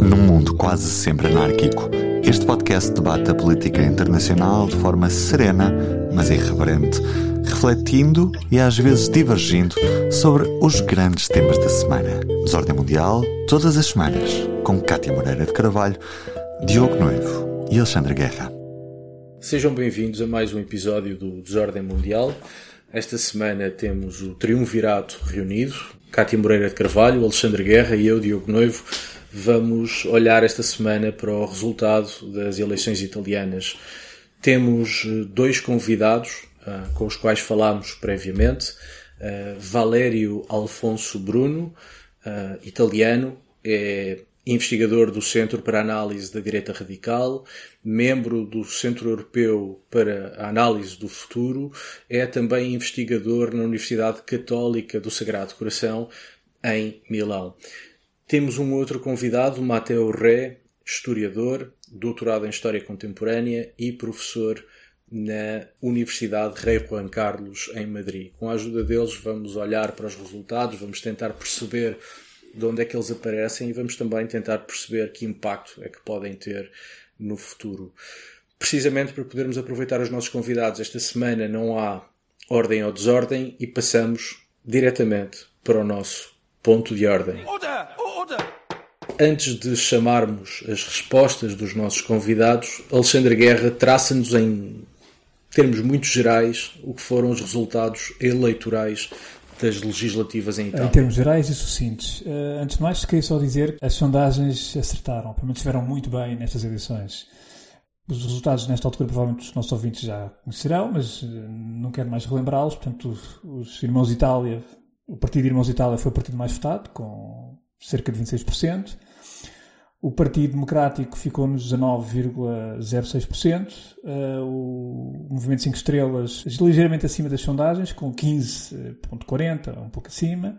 Num mundo quase sempre anárquico, este podcast debate a política internacional de forma serena, mas irreverente, refletindo e às vezes divergindo sobre os grandes temas da semana. Desordem Mundial, todas as semanas, com Cátia Moreira de Carvalho, Diogo Noivo e Alexandre Guerra. Sejam bem-vindos a mais um episódio do Desordem Mundial. Esta semana temos o Triunvirato reunido. Cátia Moreira de Carvalho, Alexandre Guerra e eu, Diogo Noivo, vamos olhar esta semana para o resultado das eleições italianas. Temos eh, dois convidados uh, com os quais falámos previamente. Uh, Valério Alfonso Bruno, italiano, é investigador do Centro para Análise da Direita Radical, membro do Centro Europeu para a Análise do Futuro, é também investigador na Universidade Católica do Sagrado Coração, em Milão. Temos um outro convidado, Matteo Ré, historiador, doutorado em História Contemporânea e professor na Universidade Rei Juan Carlos, em Madrid. Com a ajuda deles, vamos olhar para os resultados, vamos tentar perceber de onde é que eles aparecem e vamos também tentar perceber que impacto é que podem ter no futuro. Precisamente para podermos aproveitar os nossos convidados, esta semana não há ordem ou desordem e passamos diretamente para o nosso ponto de ordem. Antes de chamarmos as respostas dos nossos convidados, Alexandre Guerra traça-nos em termos muito gerais o que foram os resultados eleitorais das legislativas em Itália. Em termos gerais e sucintos, uh, antes de mais, queria só dizer que as sondagens acertaram, pelo menos estiveram muito bem nestas eleições. Os resultados, nesta altura, provavelmente os nossos ouvintes já conhecerão, mas uh, não quero mais relembrá-los. Portanto, os, os Irmãos Itália, o Partido Irmãos Itália foi o partido mais votado, com cerca de 26%. O Partido Democrático ficou nos 19,06%. Uh, o Movimento 5 Estrelas ligeiramente acima das sondagens, com 15,40%, um pouco acima.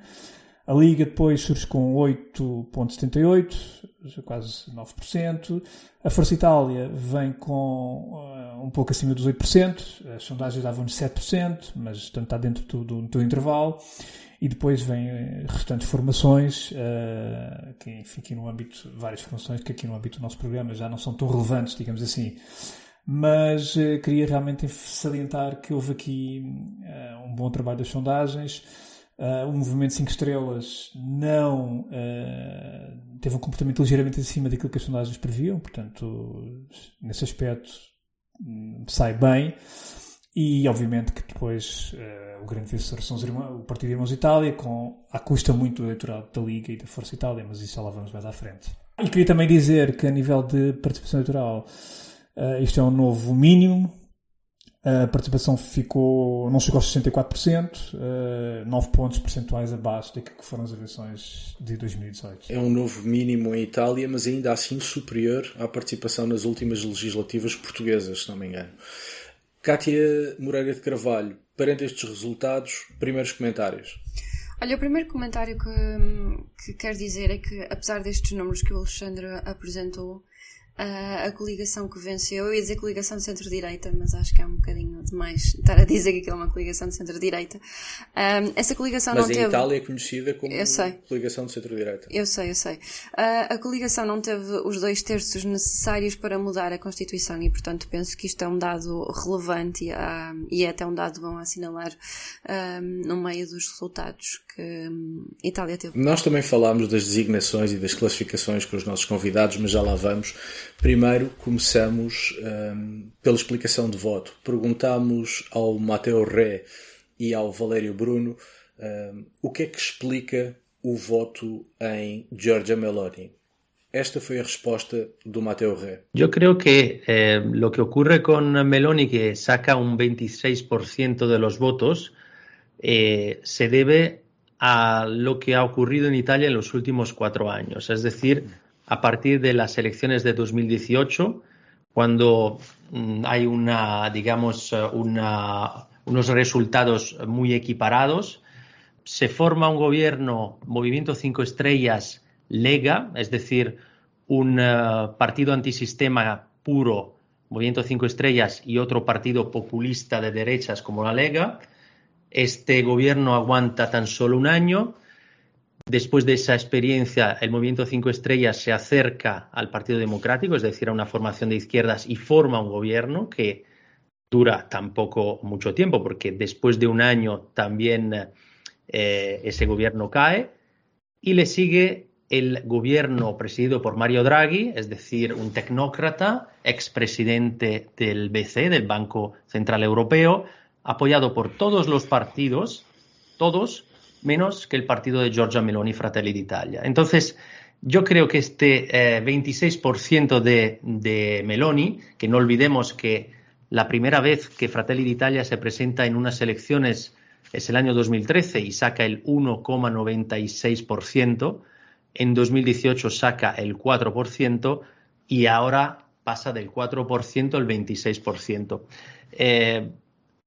A Liga depois surge com 8,78%, quase 9%. A Força Itália vem com um pouco acima dos 8%. As sondagens davam-nos 7%, mas portanto, está dentro do, do, do intervalo e depois vêm eh, restantes formações, uh, que enfim, aqui no âmbito, várias formações que aqui no âmbito do nosso programa já não são tão relevantes, digamos assim. Mas uh, queria realmente salientar que houve aqui uh, um bom trabalho das sondagens. o movimento 5 estrelas não teve um comportamento ligeiramente acima daquilo que as sondagens previam, portanto, nesse aspecto sai bem. E obviamente que depois uh, o grande vencedor são os irmãos, o Partido Irmãos Itália, com, à custa muito do eleitorado da Liga e da Força Itália, mas isso já lá vamos mais à frente. E queria também dizer que a nível de participação eleitoral, uh, isto é um novo mínimo. A participação ficou, não chegou aos 64%, uh, 9 pontos percentuais abaixo daquilo que foram as eleições de 2018. É um novo mínimo em Itália, mas ainda assim superior à participação nas últimas legislativas portuguesas, se não me engano. Cátia Moreira de Carvalho, perante estes resultados, primeiros comentários. Olha, o primeiro comentário que, que quero dizer é que, apesar destes números que o Alexandre apresentou, a, a coligação que venceu, eu ia dizer coligação de centro-direita, mas acho que é um bocadinho demais estar a dizer que aquilo é uma coligação de centro-direita. Um, essa coligação mas não teve. Mas a Itália é conhecida como coligação de centro-direita. Eu sei, eu sei. Uh, a coligação não teve os dois terços necessários para mudar a Constituição e, portanto, penso que isto é um dado relevante e, uh, e é até um dado bom a assinalar uh, no meio dos resultados que a Itália teve. Nós também falámos das designações e das classificações com os nossos convidados, mas já lá vamos. Primeiro, começamos um, pela explicação de voto. Perguntámos ao Matteo Ré e ao Valério Bruno um, o que é que explica o voto em Giorgia Meloni. Esta foi a resposta do Matteo Ré. Eu creio que eh, que ocurre con Meloni, que saca un 26% de los votos, eh, se debe a lo que ha ocurrido en Italia en los últimos cuatro años. Es decir, a partir de las elecciones de 2018, cuando mm, hay una, digamos, eh, unos resultados muy equiparados, se forma un gobierno, Movimiento Cinco Estrellas, Lega, es decir, un uh, partido antisistema puro, Movimiento Cinco Estrellas, y otro partido populista de derechas como la Lega. Este gobierno aguanta tan solo un año Después de esa experiencia, el Movimiento Cinco Estrellas se acerca al Partido Democrático, es decir, a una formación de izquierdas y forma un gobierno que dura tampoco mucho tiempo, porque después de un año también eh, ese gobierno cae y le sigue el gobierno presidido por Mario Draghi, es decir, un tecnócrata, expresidente del BCE, del Banco Central Europeo, apoyado por todos los partidos, todos, menos que el partido de Giorgia Meloni Fratelli d'Italia. Entonces, yo creo que este 26% eh, de, Meloni, que no olvidemos que la primera vez que Fratelli d'Italia se presenta en unas elecciones es el año 2013 y saca el 1,96%, en 2018 saca el 4% y ahora pasa del 4% al 26%. Eh,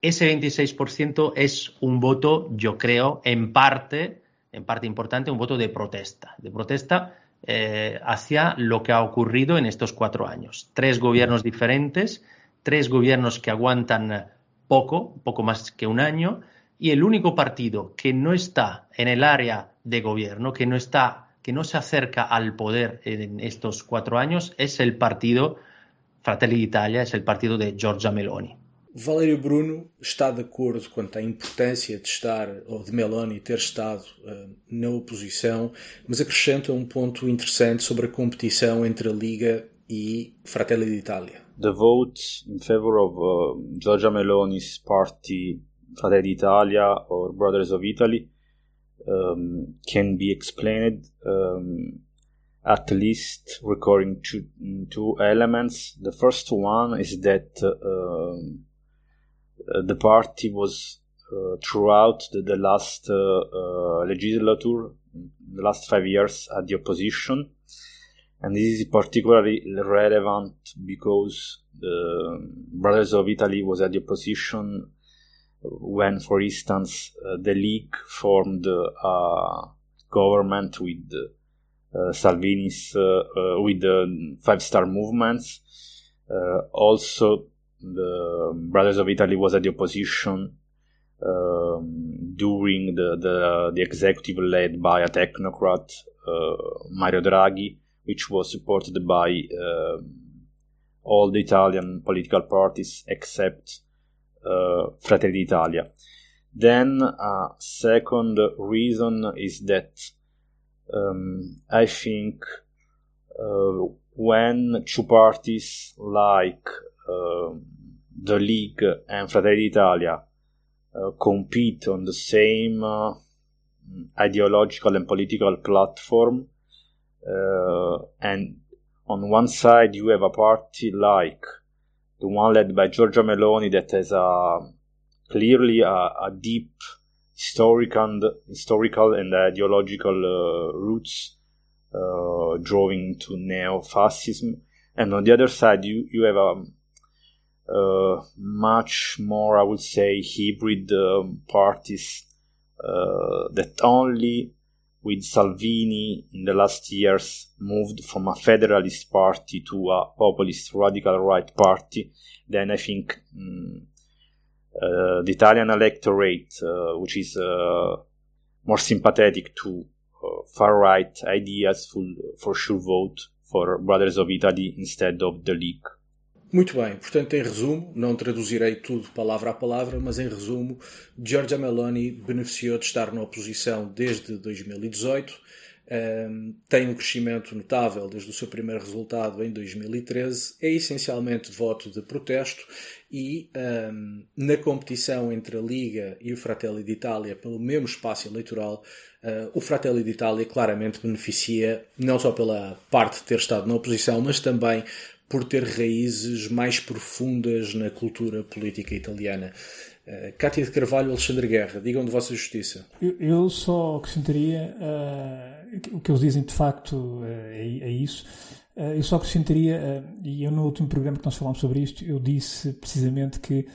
ese 26% es un voto, yo creo, en parte, en parte importante, un voto de protesta, de protesta eh, hacia lo que ha ocurrido en estos cuatro años. Tres gobiernos diferentes, tres gobiernos que aguantan poco, poco más que un año, y el único partido que no está en el área de gobierno, que no está, que no se acerca al poder en estos cuatro años, es el partido Fratelli d'Italia, es el partido de Giorgia Meloni. Valério Bruno está de acordo quanto à importância de estar, ou de Meloni ter estado uh, na oposição, mas acrescenta um ponto interessante sobre a competição entre a Liga e Fratelli d'Italia. The vote in favor of uh, Giorgia Meloni's party Fratelli d'Italia or Brothers of Italy um, can be explained um, at least recurring two, two elements. The first one is that uh, the party was uh, throughout the, the last uh, legislature, the last five years, at the opposition. And this is particularly relevant because the Brothers of Italy was at the opposition when, for instance, uh, the League formed a government with uh, Salvini's, uh, with the Five Star Movements. also, the Brothers of Italy was at the opposition um, during the, the, the executive led by a technocrat, uh, Mario Draghi, which was supported by uh, all the Italian political parties except uh, Fratelli d'Italia. Then a second reason is that um, I think uh, when two parties like uh, the League and Fratelli d'Italia uh, compete on the same uh, ideological and political platform. and on one side, you have a party like the one led by Giorgia Meloni that has a clearly a, a deep historical, historical and ideological uh, roots uh, drawing to neo-fascism, and on the other side you you have a uh, much more, I would say, hybrid um, parties uh, that only with Salvini in the last years moved from a federalist party to a populist radical right party, then I think um, uh, the Italian electorate, uh, which is uh, more sympathetic to far right ideas, will for sure vote for Brothers of Italy instead of the League. Muito bem, portanto, em resumo, não traduzirei tudo palavra a palavra, mas em resumo, Giorgia Meloni beneficiou de estar na oposição desde 2018, um, tem um crescimento notável desde o seu primeiro resultado em 2013, é essencialmente voto de protesto e um, na competição entre a Liga e o Fratelli d'Italia pelo mesmo espaço eleitoral, uh, o Fratelli d'Italia claramente beneficia não só pela parte de ter estado na oposição, mas também por ter raízes mais profundas na cultura política italiana. Uh, Cátia de Carvalho, Alexandre Guerra, digam de vossa justiça. Eu, só acrescentaria uh, o que eles dizem de facto uh, é, é, isso. eu só acrescentaria, e eu no último programa que nós falámos sobre isto, eu disse precisamente que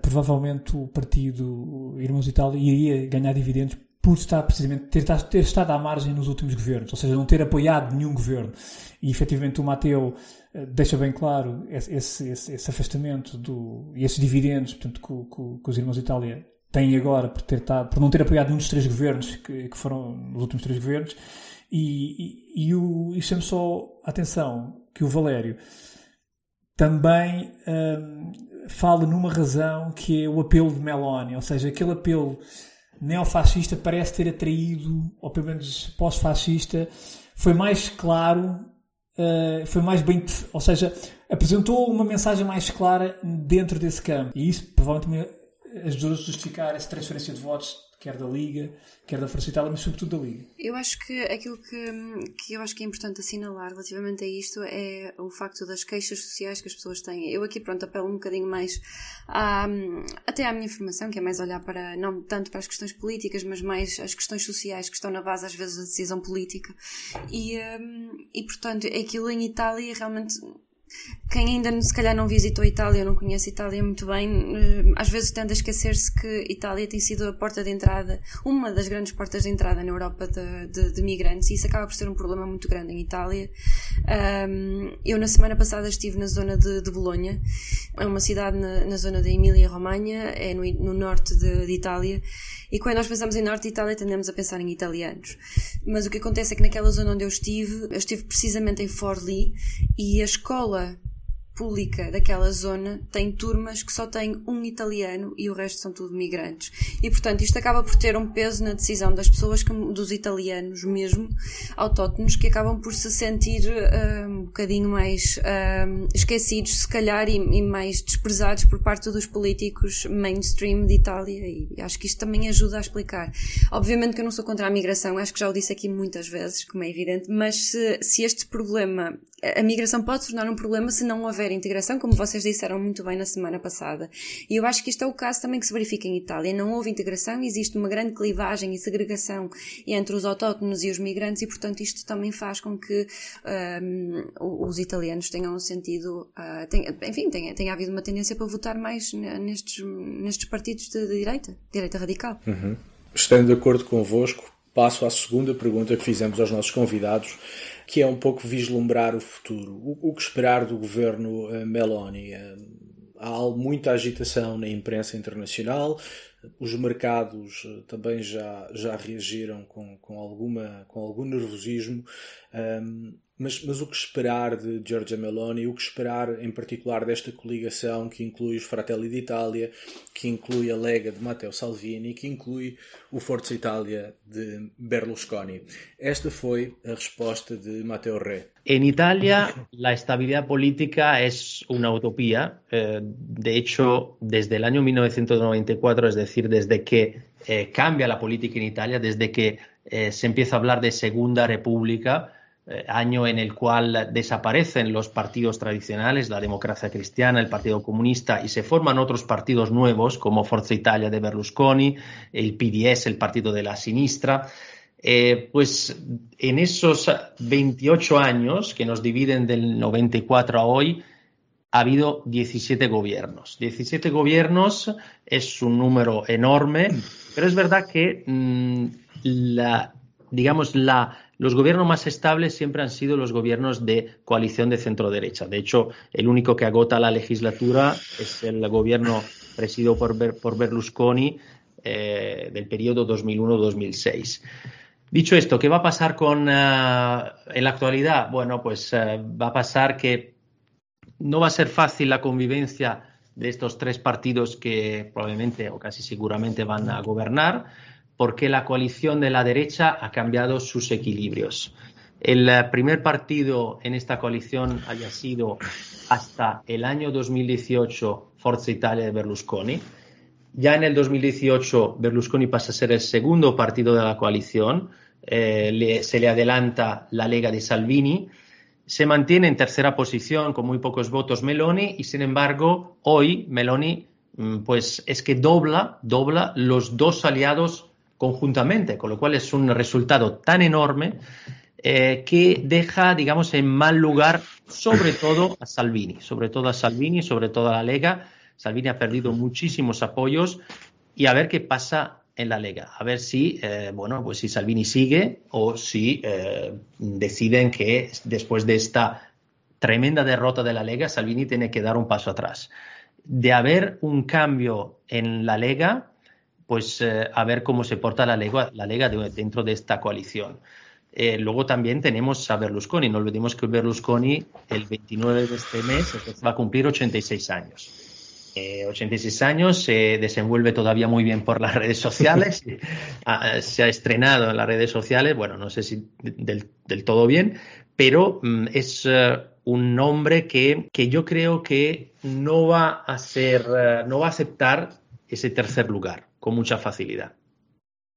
provavelmente o partido Irmãos Itália iria ganhar dividendos por estar precisamente ter, ter, estado à margem nos últimos governos, ou seja, não ter apoiado nenhum governo. E efetivamente o Mateu eh, deixa bem claro esse, esse, esse afastamento do, e esses dividendos portanto, que, que, que, os irmãos Itália tem agora por, ter tado, por não ter apoiado nenhum dos três governos que, que foram os últimos três governos. E, e, e, o, e chamo só a atenção que o Valério também hum, fala numa razão que é o apelo de Meloni, ou seja, aquele apelo neofascista parece ter atraído, ou pelo menos pós-fascista, foi mais claro, uh, foi mais bem, ou seja, apresentou uma mensagem mais clara dentro desse campo. E isso provavelmente ajudou a justificar essa transferência de votos quer da Liga, quer da Força Itália, mas sobretudo da Liga. Eu acho que aquilo que, que eu acho que é importante assinalar relativamente a isto é o facto das queixas sociais que as pessoas têm. Eu aqui, pronto, apelo um bocadinho mais à, até à minha informação, que é mais olhar para, não tanto para as questões políticas, mas mais as questões sociais que estão na base, às vezes, da decisão política. E, e portanto, aquilo em Itália realmente quem ainda se calhar não visitou Itália, não conhece Itália muito bem, eh, às vezes tende a esquecer-se que Itália tem sido a porta de entrada, uma das grandes portas de entrada na Europa de, de, de migrantes, e isso acaba por ser um problema muito grande em Itália. eu, na semana passada, estive na zona de, de Bolonha, é uma cidade na, na zona da Emília-Romanha, é no, no norte de Itália, e quando nós pensamos em Norte de Itália, tendemos a pensar em italianos. Mas o que acontece é que naquela zona onde eu estive, eu estive precisamente em Forlì e a escola Yeah. Pública daquela zona tem turmas que só têm um italiano e o resto são tudo migrantes. E portanto isto acaba por ter um peso na decisão das pessoas, que, dos italianos mesmo, autóctonos, que acabam por se sentir uh, um bocadinho mais uh, esquecidos, se calhar, e, e, mais desprezados por parte dos políticos mainstream de Itália. E acho que isto também ajuda a explicar. Obviamente que eu não sou contra a migração, acho que já o disse aqui muitas vezes, como é evidente, mas se, se este problema a migração pode tornar um problema se não houver integração, como vocês disseram muito bem na semana passada. E eu acho que isto é o caso também que se verifica em Itália. Não houve integração, existe uma grande clivagem e segregação entre os autóctonos e os migrantes, e portanto isto também faz com que um, os italianos tenham sentido, uh, tenha, enfim, tenha, tenha havido uma tendência para votar mais nestes, nestes partidos de, de direita, direita radical. Uhum. Estando de acordo convosco, passo à segunda pergunta que fizemos aos nossos convidados que é um pouco vislumbrar o futuro. O, o que esperar do governo uh, Meloni? Uh, há muita agitação na imprensa internacional, os mercados uh, também já, já reagiram com, com, alguma, com algum nervosismo. Um, mas, mas o que esperar de Giorgia Meloni, o que esperar em particular desta coligação que inclui os Fratelli d'Italia, que inclui a Lega de Matteo Salvini, que inclui o Forza Italia de Berlusconi? Esta foi a resposta de Matteo Re. En Italia la estabilidad política es una utopía. Eh, de hecho, desde el año 1994, es decir, desde que eh, cambia la política en Italia, desde que eh, se empieza a hablar de Segunda República, año en el cual desaparecen los partidos tradicionales, la democracia cristiana, el Partido Comunista, y se forman otros partidos nuevos como Forza Italia de Berlusconi, el PDS, el Partido de la Sinistra. Eh, pues en esos 28 años que nos dividen del 94 a hoy, ha habido 17 gobiernos. 17 gobiernos es un número enorme, pero es verdad que mm, la, digamos, la, los gobiernos más estables siempre han sido los gobiernos de coalición de centro-derecha. De hecho, el único que agota la legislatura es el gobierno presidido por, Berlusconi eh, del periodo 2001-2006. Dicho esto, ¿qué va a pasar con, uh, en la actualidad? Bueno, pues uh, va a pasar que no va a ser fácil la convivencia de estos tres partidos que probablemente o casi seguramente van a gobernar porque la coalición de la derecha ha cambiado sus equilibrios. El eh, primer partido en esta coalición haya sido hasta el año 2018 Forza Italia de Berlusconi. Ya en el 2018 Berlusconi pasa a ser el segundo partido de la coalición. Eh, se le adelanta la Lega de Salvini. Se mantiene en tercera posición con muy pocos votos Meloni y sin embargo hoy Meloni mm, pues es que dobla, dobla los dos aliados conjuntamente, con lo cual es un resultado tan enorme eh, que deja, digamos, en mal lugar sobre todo a Salvini, sobre todo a Salvini, sobre todo a la Lega. Salvini ha perdido muchísimos apoyos y a ver qué pasa en la Lega, a ver si, eh, bueno, pues si Salvini sigue o si eh, deciden que después de esta tremenda derrota de la Lega, Salvini tiene que dar un paso atrás. De haber un cambio en la Lega, pues eh, a ver cómo se porta la Lega, la Lega dentro de esta coalición. Eh, luego también tenemos a Berlusconi. No olvidemos que Berlusconi el 29 de este mes va a cumplir 86 años. 86 eh, años, se desenvuelve todavía muy bien por las redes sociales, se ha estrenado en las redes sociales, bueno, no sé si del, todo bien, pero mm, es un hombre que, que, yo creo que no va a ser, no va a aceptar ese tercer lugar con mucha facilidad.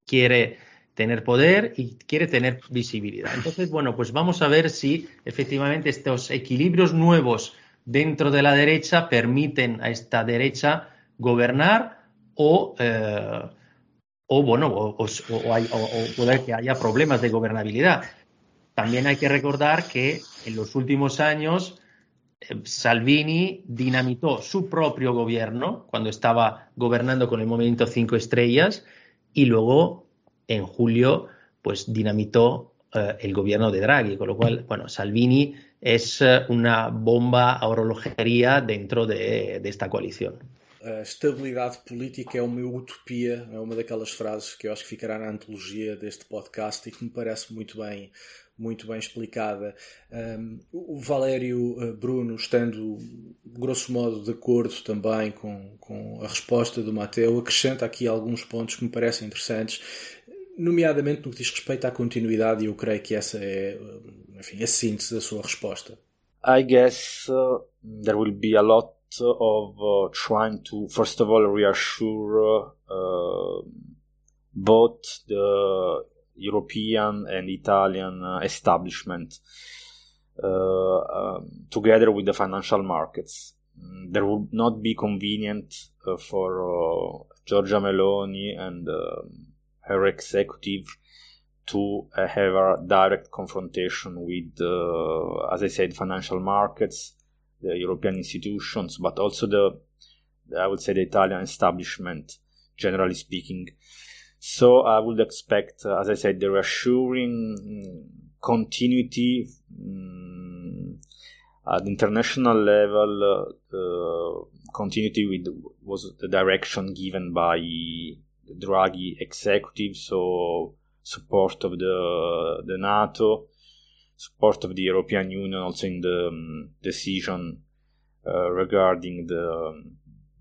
Quiere tener poder y quiere tener visibilidad. Entonces, bueno, pues vamos a ver si efectivamente estos equilibrios nuevos dentro de la derecha permiten a esta derecha gobernar o, eh, o bueno, o, puede que haya problemas de gobernabilidad. También hay que recordar que en los últimos años Salvini dinamitó su propio gobierno cuando estaba gobernando con el Movimiento Cinco Estrellas y luego en julio pues dinamitó eh, el gobierno de Draghi, con lo cual, bueno, Salvini es eh, una bomba a orologería dentro de, de esta coalición. A estabilidade política é uma utopia, é uma daquelas frases que eu acho que ficará na antologia deste podcast e que me parece muito bem muito bem explicada. Um, o Valério uh, Bruno, estando grosso modo de acordo também com, com a resposta do Mateu, acrescenta aqui alguns pontos que me parecem interessantes, nomeadamente no que diz respeito à continuidade, e eu creio que essa é enfim, a síntese da sua resposta. I guess uh, there will be a lot of uh, trying to, first of all, reassure uh, both the European and Italian uh, establishment uh, um, together with the financial markets. Mm, there would not be convenient uh, for Giorgia Meloni and um, her executive to uh, have a direct confrontation with, uh, as I said, financial markets, the European institutions, but also the, I would say, the Italian establishment, generally speaking. So I would expect, uh, as I said, the reassuring mm, continuity um, at the international level. Uh, continuity with was the direction given by Draghi executive. So support of the the NATO, support of the European Union, also in the um, decision uh, regarding the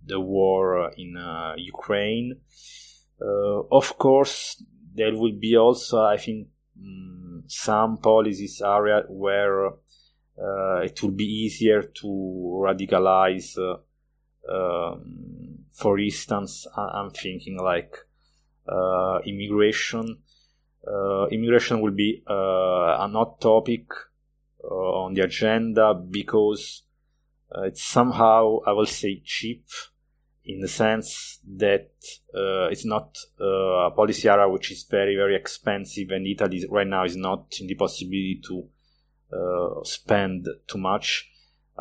the war in uh, Ukraine. Uh, of course, there will be also, I think, um, some policies area where uh, it will be easier to radicalize. Uh, um, for instance, I'm thinking like uh, immigration. Uh, immigration will be uh, a hot topic on the agenda because it's somehow, I will say, cheap in the sense that uh, it's not uh, a policy area which is very very expensive and Italy right now is not in the possibility to uh, spend too much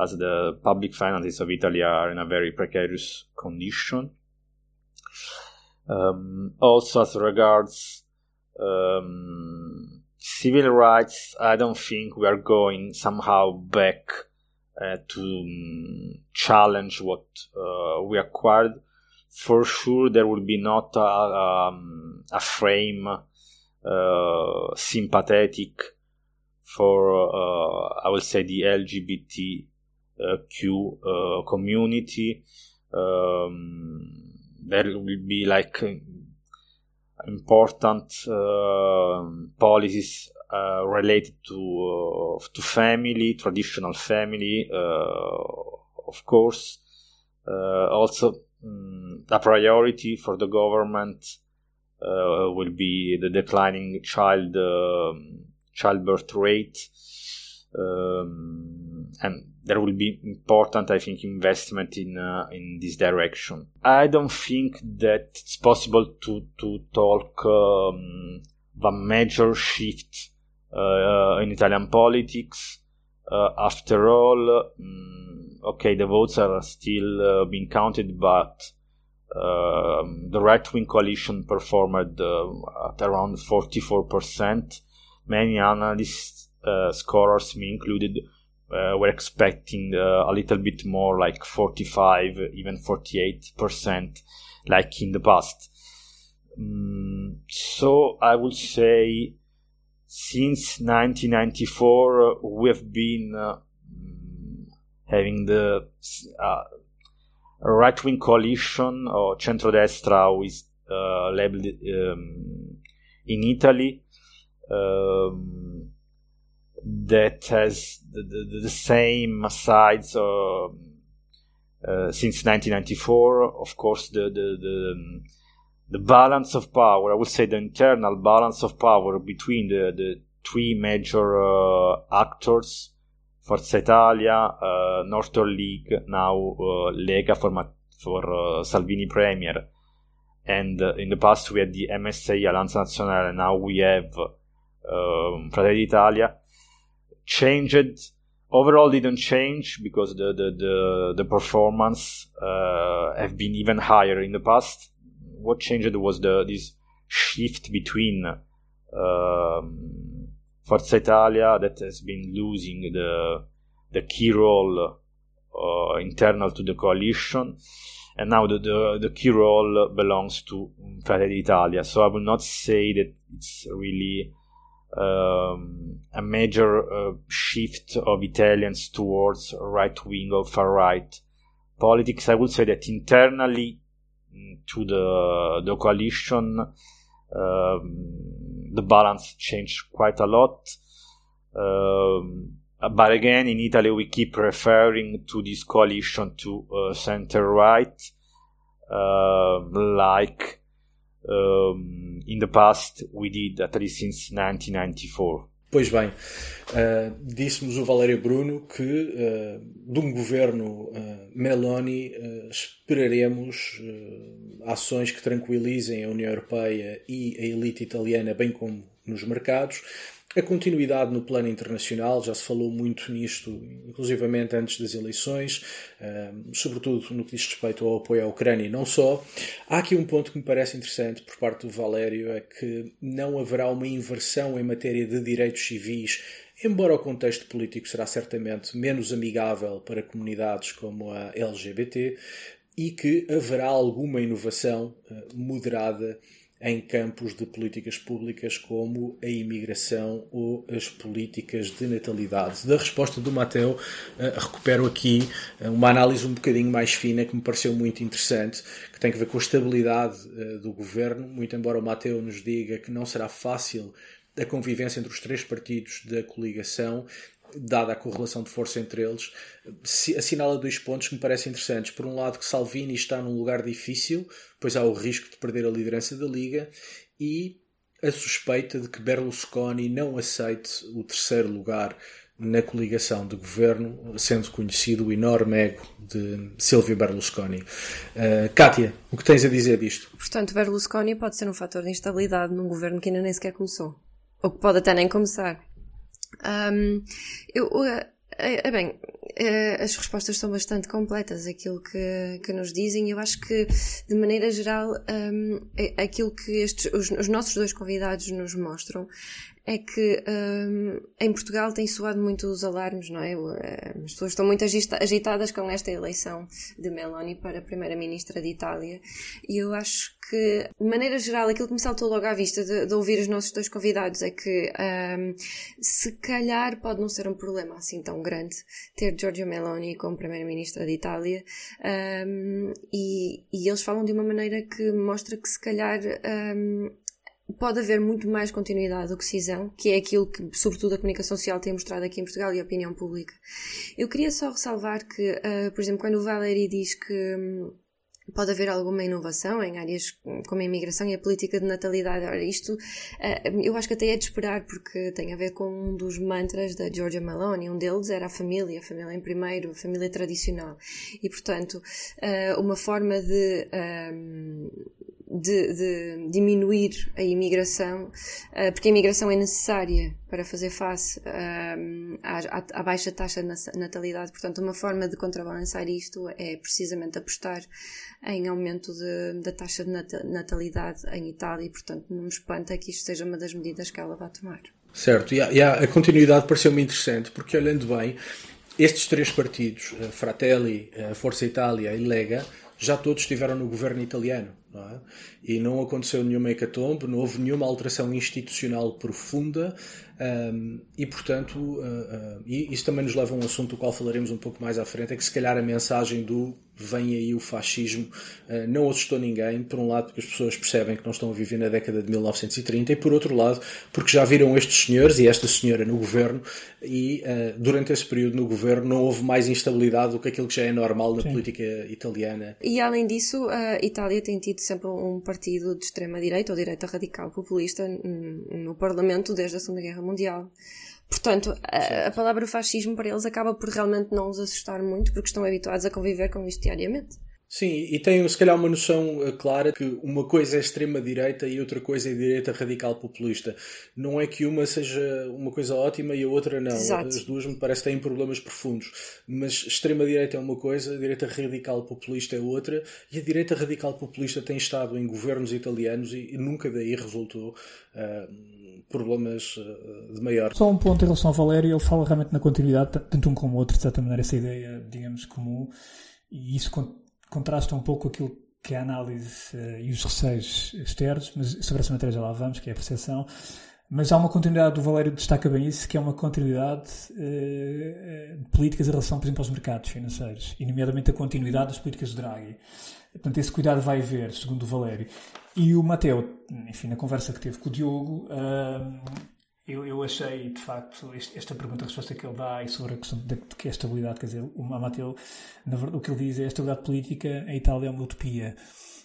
as the public finances of Italy are in a very precarious condition. Um, also as regards um, civil rights, I don't think we are going somehow back uh, to um, challenge what uh, we acquired. For sure, there will be not a, um, a frame uh, sympathetic for, I will say, the LGBTQ community. Um, there will be like important uh, policies uh, related to uh, to family, traditional family, of course. also, um, a priority for the government will be the declining child um, childbirth rate. Um, and there will be important, I think, investment in uh, in this direction. I don't think that it's possible to to talk um, a major shift uh, in Italian politics. Uh, after all, um, okay, the votes are still uh, being counted, but um, the right wing coalition performed at around 44%. Many analysts, scholars, me included, uh, we're expecting uh, a little bit more like 45 even 48 percent like in the past Um, so I would say since 1994 we have been uh, having the uh, right wing coalition or centrodestra who is uh, labeled um, in Italy um, that has the, the, the same sides uh, uh, since 1994. Of course, the, the, the, the balance of power, I would say the internal balance of power between the, the three major uh, actors, Forza Italia, uh, Northern League, now uh, Lega for, for Salvini Premier, and in the past we had the MSA, Alleanza Nazionale, now we have um, Fratelli d'Italia, changed overall didn't change because the the the, the performance uh, have been even higher in the past. What changed was the this shift between um, Forza Italia that has been losing the the key role uh, internal to the coalition, and now the, the, the key role belongs to Fratelli Italia. So I will not say that it's really um, a major uh, shift of Italians towards right wing or far right politics. I would say that internally to the the coalition, um, the balance changed quite a lot. Um, but again, in Italy, we keep referring to this coalition to uh, center right, uh, like um, in the past we did at least since 1994. Pois bem, uh, disse-nos o Valério Bruno que uh, de um governo uh, Meloni esperaremos ações que tranquilizem a União Europeia e a elite italiana, bem como nos mercados, a continuidade no plano internacional, já se falou muito nisto, inclusivamente antes das eleições, sobretudo no que diz respeito ao apoio à Ucrânia e não só. Há aqui um ponto que me parece interessante por parte do Valério, é que não haverá uma inversão em matéria de direitos civis, embora o contexto político será certamente menos amigável para comunidades como a LGBT, e que haverá alguma inovação eh, moderada em campos de políticas públicas como a imigração ou as políticas de natalidade. Da resposta do Mateu, eh, recupero aqui eh, uma análise um bocadinho mais fina que me pareceu muito interessante, que tem a ver com a estabilidade eh, do governo, muito embora o Mateu nos diga que não será fácil a convivência entre os três partidos da coligação, dada a correlação de força entre eles, assinala dois pontos que me parecem interessantes. Por um lado, que Salvini está num lugar difícil, pois há o risco de perder a liderança da Liga, e a suspeita de que Berlusconi não aceite o terceiro lugar na coligação de governo, sendo conhecido o enorme ego de Silvio Berlusconi. Uh, Kátia, o que tens a dizer disto? Portanto, Berlusconi pode ser um fator de instabilidade num governo que ainda nem sequer começou. Ou que pode até nem começar. Um, eu, é, bem, as respostas são bastante completas, aquilo que, que nos dizem. Eu acho que, de maneira geral, um, aquilo que estes, os, os, nossos dois convidados nos mostram é que um, em Portugal tem soado muito os alarmes, não é? Eh, as pessoas estão muito agitadas com esta eleição de Meloni para Primeira-Ministra de Itália e eu acho que, de maneira geral, aquilo que me saltou logo à vista de, de ouvir os nossos dois convidados é que um, se calhar pode não ser um problema assim tão grande ter Giorgio Meloni como Primeira-Ministra de Itália um, e, e, eles falam de uma maneira que mostra que se calhar um, pode haver muito mais continuidade do que cisão, que é aquilo que, sobretudo, a comunicação social tem mostrado aqui em Portugal e a opinião pública. Eu queria só ressalvar que, uh, por exemplo, quando o Valéry diz que um, pode haver alguma inovação em áreas como a imigração e a política de natalidade. Ora, isto uh, eu acho que até é de esperar, porque tem a ver com um dos mantras da Georgia Maloney. Um deles era a família, a família em primeiro, a família tradicional. E, portanto, uh, uma forma de de, de, diminuir a imigração, uh, porque a imigração é necessária para fazer face uh, à, à, baixa taxa de natalidade. Portanto, uma forma de contrabalançar isto é precisamente apostar em aumento de, da taxa de natalidade em Itália e, portanto, não me espanta que isto seja uma das medidas que ela vai tomar. Certo, e a, a continuidade pareceu-me interessante, porque olhando bem, estes três partidos, Fratelli, Força Itália e Lega, já todos estiveram no governo italiano é? E não aconteceu nenhuma hecatombe, não houve nenhuma alteração institucional profunda um, e, portanto, uh, uh, e isso também nos leva a um assunto do qual falaremos um pouco mais à frente, é que se calhar a mensagem do vem aí o fascismo uh, não assustou ninguém, por um lado porque as pessoas percebem que não estão a viver na década de 1930 e por outro lado porque já viram estes senhores e esta senhora no governo e durante esse período no governo não houve mais instabilidade do que aquilo que já é normal na Sim. política italiana. E além disso, a Itália tem tido sempre um partido de extrema-direita ou direita radical populista no Parlamento desde a Segunda Guerra Mundial. Portanto, a, a, palavra fascismo para eles acaba por realmente não os assustar muito, porque estão habituados a conviver com isto diariamente. Sim, e têm se calhar uma noção eh, clara que uma coisa é extrema-direita e outra coisa é direita radical populista. Não é que uma seja uma coisa ótima e a outra não. Exato. As duas me parece que têm problemas profundos. Mas extrema-direita é uma coisa, a direita radical populista é outra, e a direita radical populista tem estado em governos italianos e, e nunca daí resultou uh, problemas uh, de maior. Só um ponto em relação ao Valério, ele fala realmente na continuidade, tanto um como o outro, de certa maneira, essa ideia, digamos, comum, e isso contrasta um pouco aquilo que é a análise uh, e os receios externos, mas sobre essa matéria já lá vamos, que é a percepção. Mas há uma continuidade, o Valério destaca bem isso, que é uma continuidade uh, de políticas em relação, por exemplo, aos mercados financeiros, e nomeadamente a continuidade das políticas de Draghi. Portanto, esse cuidado vai haver, segundo o Valério. E o Mateo, enfim, na conversa que teve com o Diogo, uh, eu, eu achei, de facto, esta pergunta, a resposta que ele dá e sobre a questão de, de que é a estabilidade, quer dizer, o Mamateu, na verdade, o que ele diz é a estabilidade política em Itália é uma utopia.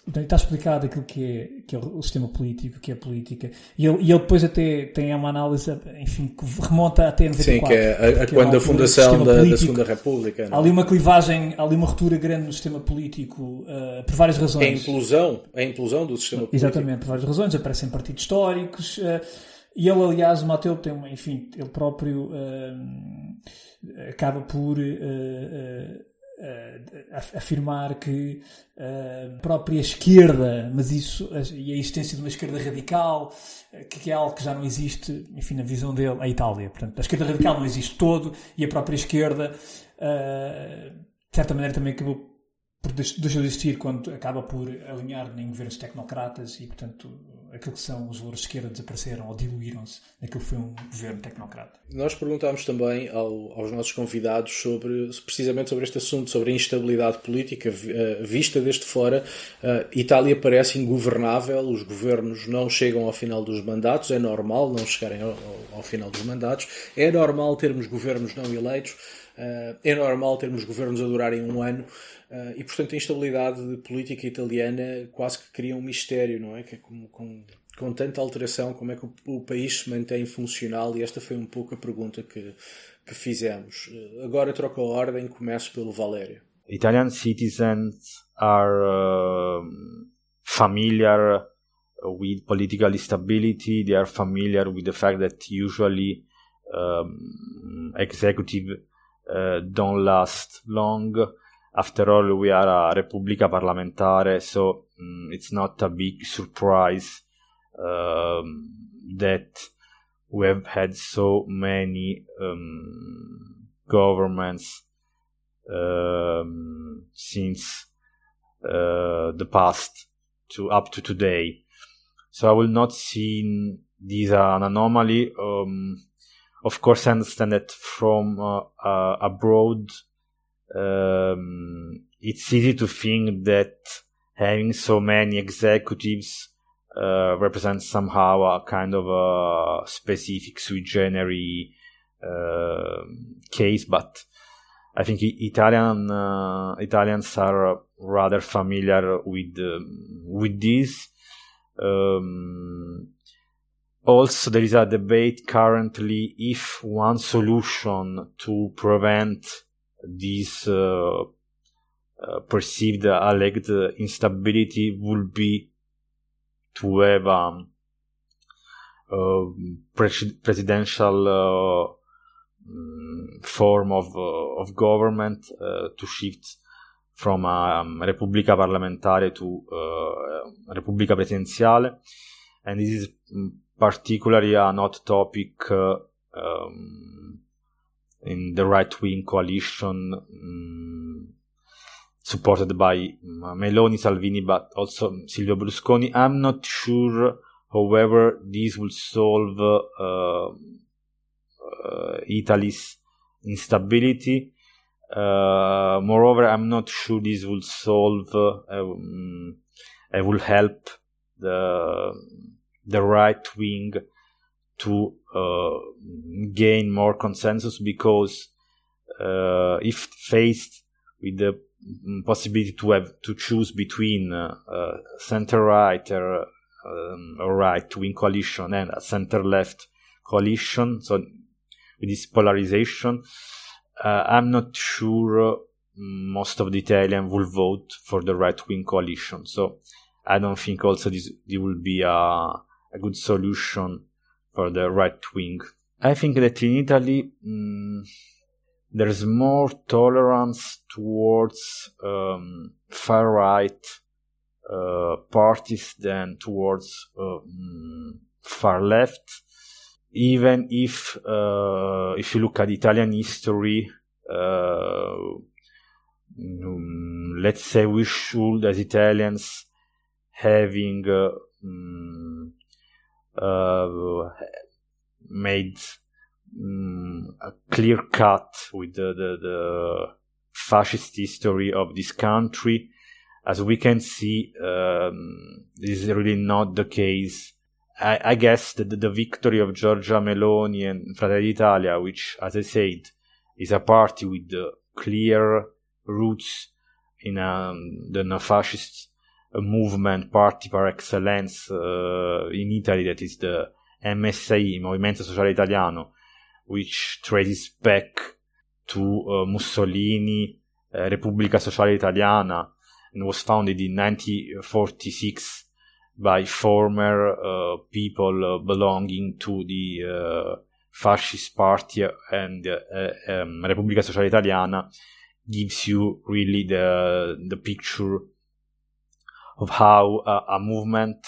Então, está explicado aquilo que é, que é o sistema político, que é a política. E ele, e ele depois até tem uma análise, enfim, que remonta até 94. Sim, que é a, a que quando é a fundação da, da, Segunda República. Não? Há ali uma clivagem, há ali uma ruptura grande no sistema político, uh, por várias razões. É a implosão, é a implosão do sistema político. Exatamente, por várias razões. Aparecem partidos históricos, uh, e ele, aliás, o Mateu tem enfim, ele próprio uh, acaba por uh, uh, afirmar que a própria esquerda, mas isso, e a existência de uma esquerda radical, que é algo que já não existe, enfim, na visão dele, a Itália. Portanto, a esquerda radical não existe todo e a própria esquerda, de certa maneira, também acabou por deixou de existir quando acaba por alinhar em governos tecnocratas e, portanto, aquilo que são os valores de esquerda desapareceram ou diluíram-se naquilo que foi um governo tecnocrata. Nós perguntámos também ao, aos nossos convidados sobre, precisamente sobre este assunto, sobre a instabilidade política uh, vista desde fora. Uh, Itália parece ingovernável, os governos não chegam ao final dos mandatos, é normal não chegarem ao, ao final dos mandatos, é normal termos governos não eleitos, uh, é normal termos governos a durarem um ano. Uh, e, portanto, a instabilidade política italiana quase que cria um mistério, não é? Que é como, com, com tanta alteração, como é que o, o, país se mantém funcional? E esta foi um pouco a pergunta que, que fizemos. Uh, agora troco a ordem, começo pelo Valério. Italian citizens are uh, familiar with political instability. They are familiar with the fact that usually um, executive uh, don't last long. After all, we are a Repubblica Parlamentare, so um, it's not a big surprise um, that we have had so many um, governments um, since uh, the past to up to today. So I will not see this an anomaly. Um, of course, I understand that from uh, uh, abroad um, it's easy to think that having so many executives uh, represents somehow a kind of a specific sui generis uh, case, but I think Italian uh, Italians are rather familiar with with this. Um, also, there is a debate currently if one solution to prevent this uh, uh, perceived alleged instability would be to have um, a pres- presidential uh, mm, form of of government to shift from a um, Repubblica Parlamentare to uh, Repubblica Presidenziale, and this is mm, particularly a hot topic uh, um, in the right wing coalition um, supported by Meloni, Salvini, but also Silvio Berlusconi. I'm not sure, however, this will solve uh, uh, Italy's instability. Uh, moreover, I'm not sure this will solve, um, will help the the right wing to uh, gain more consensus because uh, if faced with the possibility to have to choose between uh, center right or, um, right wing coalition and a center left coalition, so with this polarization, uh, I'm not sure most of the Italian will vote for the right wing coalition. So I don't think also this, this will be a, a good solution for the right wing. I think that in Italy mm, there's more tolerance towards um, far right uh, parties than towards uh, mm, far left. Even if uh, if you look at Italian history, mm, let's say we should as Italians having uh, made um, a clear cut with the, the, the, fascist history of this country. As we can see, um, this is really not the case. I, I guess that the, victory of Giorgia Meloni and Fratelli d'Italia, which, as I said, is a party with clear roots in um, the fascist movement party par excellence uh, in Italy that is the MSI, Movimento Sociale Italiano, which traces back to uh, Mussolini, uh, Repubblica Sociale Italiana, and was founded in 1946 by former uh, people uh, belonging to the uh, fascist party and um, Repubblica Sociale Italiana gives you really the the picture of how a, a movement,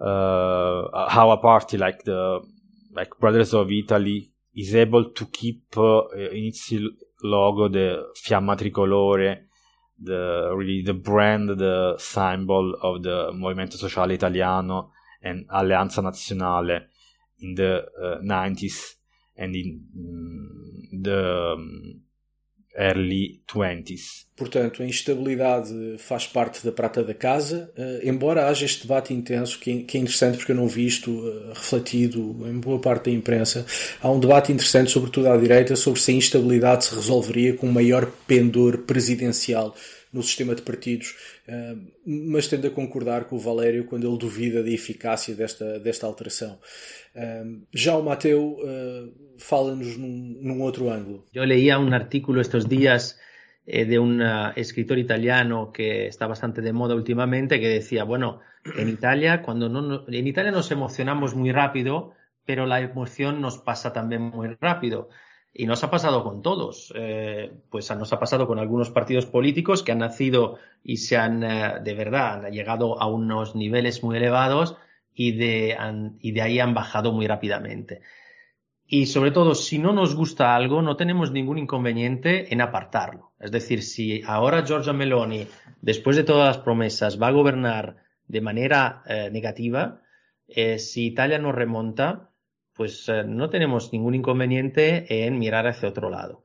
uh, how a party like the like Brothers of Italy is able to keep uh, in its logo the fiamma tricolore, the really the brand, the symbol of the Movimento Sociale Italiano and Alleanza Nazionale in the uh, 90s and in mm, the um, early 20s. Portanto, a instabilidade faz parte da prata da casa, uh, embora haja este debate intenso, que, que, é interessante porque eu não vi isto uh, refletido em boa parte da imprensa. Há um debate interessante, sobretudo à direita, sobre se a instabilidade se resolveria com um maior pendor presidencial no sistema de partidos, uh, mas tendo a concordar com o Valério quando ele duvida da eficácia desta, desta alteração. já o Mateu fala-nos num, num, otro ángulo. Yo leía un artículo estos días eh, de uh, escritor italiano que está bastante de moda últimamente que decía, bueno, en Italia, cuando no, en nos emocionamos muy rápido, pero la emoción nos pasa también muy rápido. Y nos ha pasado con todos. Eh, pues nos ha pasado con algunos partidos políticos que han nacido y se han, eh, de verdad, han llegado a unos niveles muy elevados y de, han, y de ahí han bajado muy rápidamente. Y sobre todo, si no nos gusta algo, no tenemos ningún inconveniente en apartarlo. Es decir, si ahora Giorgia Meloni, después de todas las promesas, va a gobernar de manera eh, negativa, eh, si Italia no remonta, pues eh, no tenemos ningún inconveniente en mirar hacia otro lado.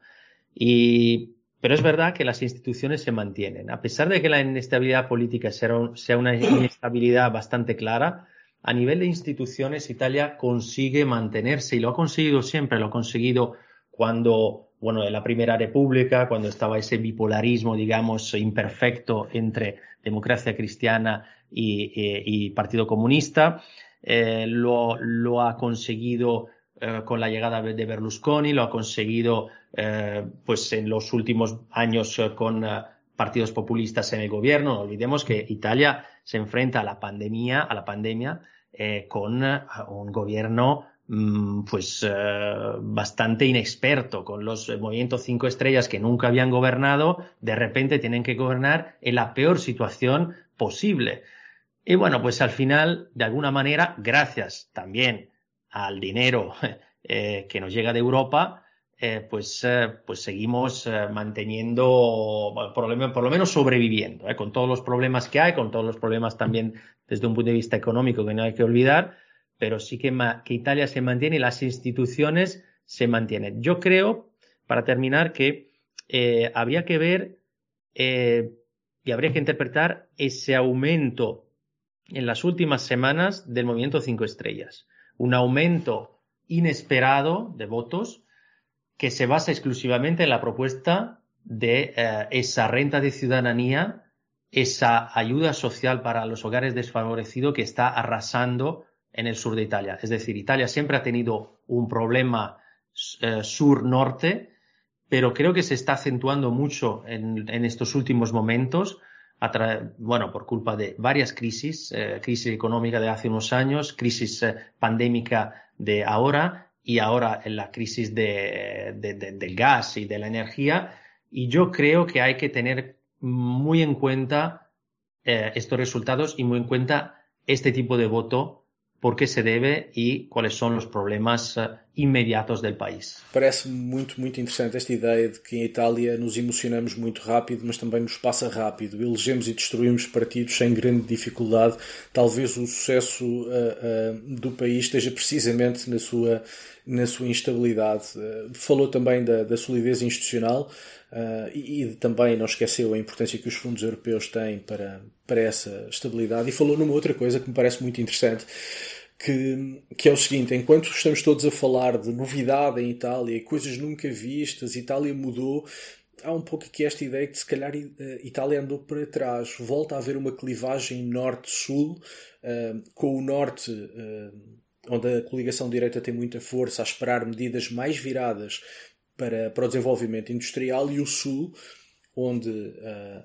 Y, pero es verdad que las instituciones se mantienen. A pesar de que la inestabilidad política sea una inestabilidad bastante clara, a nivel de instituciones, Italia consigue mantenerse y lo ha conseguido siempre, lo ha conseguido cuando, bueno, en la Primera República, cuando estaba ese bipolarismo, digamos, imperfecto entre democracia cristiana y, Partido Comunista, eh, lo, ha conseguido eh, con la llegada de Berlusconi, lo ha conseguido eh, pues en los últimos años con partidos populistas en el gobierno. No olvidemos que Italia se enfrenta a la pandemia, a la pandemia con un gobierno mm, pues bastante inexperto, con los movimientos cinco estrellas que nunca habían gobernado, de repente tienen que gobernar en la peor situación posible. Y bueno, pues al final, de alguna manera, gracias también al dinero que nos llega de Europa, eh, pues, eh, pues seguimos eh, manteniendo, por, lo, por, lo, menos sobreviviendo, con todos los problemas que hay, con todos los problemas también desde un punto de vista económico que no hay que olvidar, pero sí que, que Italia se mantiene y las instituciones se mantienen. Yo creo, para terminar, que habría que ver y habría que interpretar ese aumento en las últimas semanas del movimiento Cinco Estrellas. Un aumento inesperado de votos que se basa exclusivamente en la propuesta de eh, esa renta de ciudadanía, esa ayuda social para los hogares desfavorecidos que está arrasando en el sur de Italia. Es decir, Italia siempre ha tenido un problema eh, sur-norte, pero creo que se está acentuando mucho en, estos últimos momentos, bueno, por culpa de varias crisis, eh, crisis económica de hace unos años, crisis pandémica de ahora, y ahora en la crisis de, del gas y de la energía. Y yo creo que hay que tener muy en cuenta eh, estos resultados y muy en cuenta este tipo de voto por que se deve e quais são os problemas uh, imediatos do país. Parece muito, muito interessante esta ideia de que em Itália nos emocionamos muito rápido, mas também nos passa rápido. Elegemos e destruímos partidos sem grande dificuldade. Talvez o sucesso uh, uh, do país esteja precisamente na sua, na sua instabilidade. falou também da, da solidez institucional. Uh, e, e, também não esqueceu a importância que os fundos europeus têm para, para essa estabilidade. E falou numa outra coisa que me parece muito interessante, que, que é o seguinte: enquanto estamos todos a falar de novidade em Itália coisas nunca vistas, Itália mudou. Há um pouco aqui esta ideia que se calhar Itália andou para trás. Volta a haver uma clivagem norte-sul, uh, com o norte uh, onde a coligação direita tem muita força, a esperar medidas mais viradas para, para o desenvolvimento industrial e o Sul, onde uh,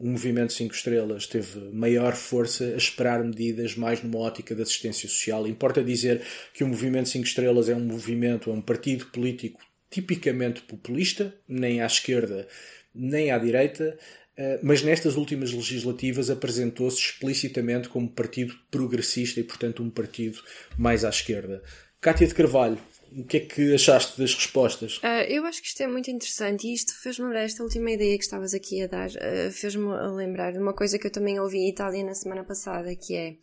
o movimento 5 estrelas teve maior força a esperar medidas mais numa ótica de assistência social. Importa dizer que o movimento 5 estrelas é um movimento, é um partido político tipicamente populista, nem à esquerda nem à direita, uh, mas nestas últimas legislativas apresentou-se explicitamente como partido progressista e, portanto, um partido mais à esquerda. Cátia de Carvalho, o que é que achaste das respostas? Uh, eu acho que isto é muito interessante e isto fez-me lembrar, esta última ideia que estavas aqui a dar, uh, fez-me lembrar de uma coisa que eu também ouvi em Itália na semana passada, que é,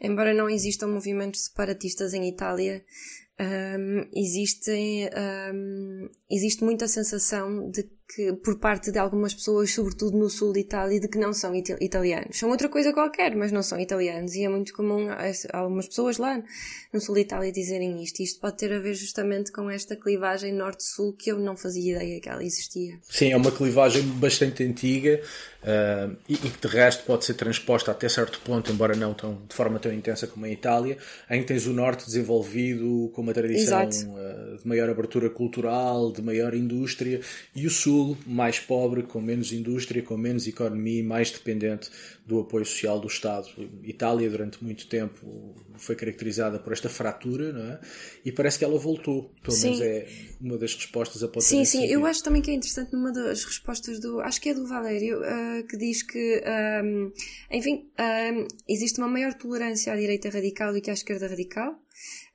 embora não existam movimentos separatistas em Itália, um, existe, um, existe muita sensação de que, por parte de algumas pessoas, sobretudo no sul de Itália, de que não são italianos. São outra coisa qualquer, mas não são italianos. E é muito comum algumas pessoas lá no sul de Itália dizerem isto. E isto pode ter a ver justamente com esta clivagem norte-sul que eu não fazia ideia que ela existia. Sim, é uma clivagem bastante antiga uh, e, que de resto pode ser transposta até certo ponto, embora não tão, de forma tão intensa como em Itália, em que tens o norte desenvolvido com uma tradição uh, de maior abertura cultural, de maior indústria, e o sul mais pobre, com menos indústria, com menos economia mais dependente do apoio social do Estado. Itália, durante muito tempo, foi caracterizada por esta fratura, não é? E parece que ela voltou. Pelo menos é uma das respostas a Sim, sim. Sentido. Eu acho também que é interessante numa das respostas do. Acho que é do Valério, uh, que diz que, um, enfim, um, existe uma maior tolerância à direita radical do que à esquerda radical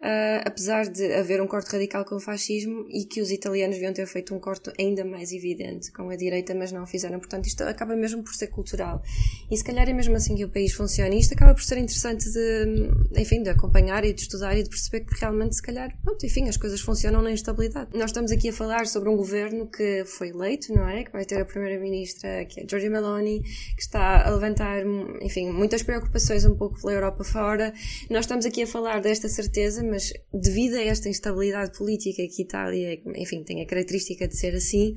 uh, apesar de haver um corte radical com o fascismo e que os italianos deviam ter feito um corte ainda mais evidente com a direita, mas não fizeram. Portanto, isto acaba mesmo por ser cultural. E se calhar é mesmo assim que o país funciona. E isto acaba por ser interessante de, enfim, de acompanhar e de estudar e de perceber que realmente, se calhar, pronto, enfim, as coisas funcionam na instabilidade. Nós estamos aqui a falar sobre um governo que foi eleito, não é? Que vai ter a primeira-ministra, que é Giorgia Meloni, que está a levantar, enfim, muitas preocupações um pouco pela Europa fora. Nós estamos aqui a falar desta certeza, mas devido a esta instabilidade política que a Itália, enfim, tem a característica de ser assim,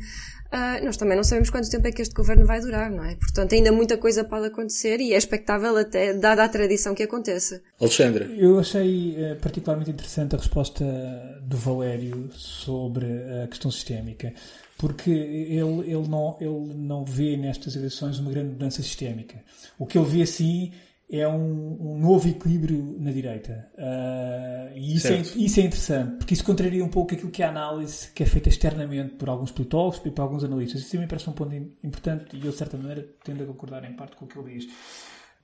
uh, nós também não sabemos quanto tempo é que este governo vai durar, não é? Portanto, ainda muita coisa pode acontecer e é expectável até, dada a tradição que aconteça. Alexandre. Eu achei uh, particularmente interessante a resposta do Valério sobre a questão sistémica porque ele, ele, não, ele não vê nestas eleições uma grande mudança sistémica. O que ele vê, sim, é um, um, novo equilíbrio na direita. Uh, e isso é, isso é, interessante, porque isso contraria um pouco aquilo que é a análise que é feita externamente por alguns politólogos e por alguns analistas. Isso também parece um ponto importante e eu, de certa maneira, tendo a concordar em parte com o que ele diz.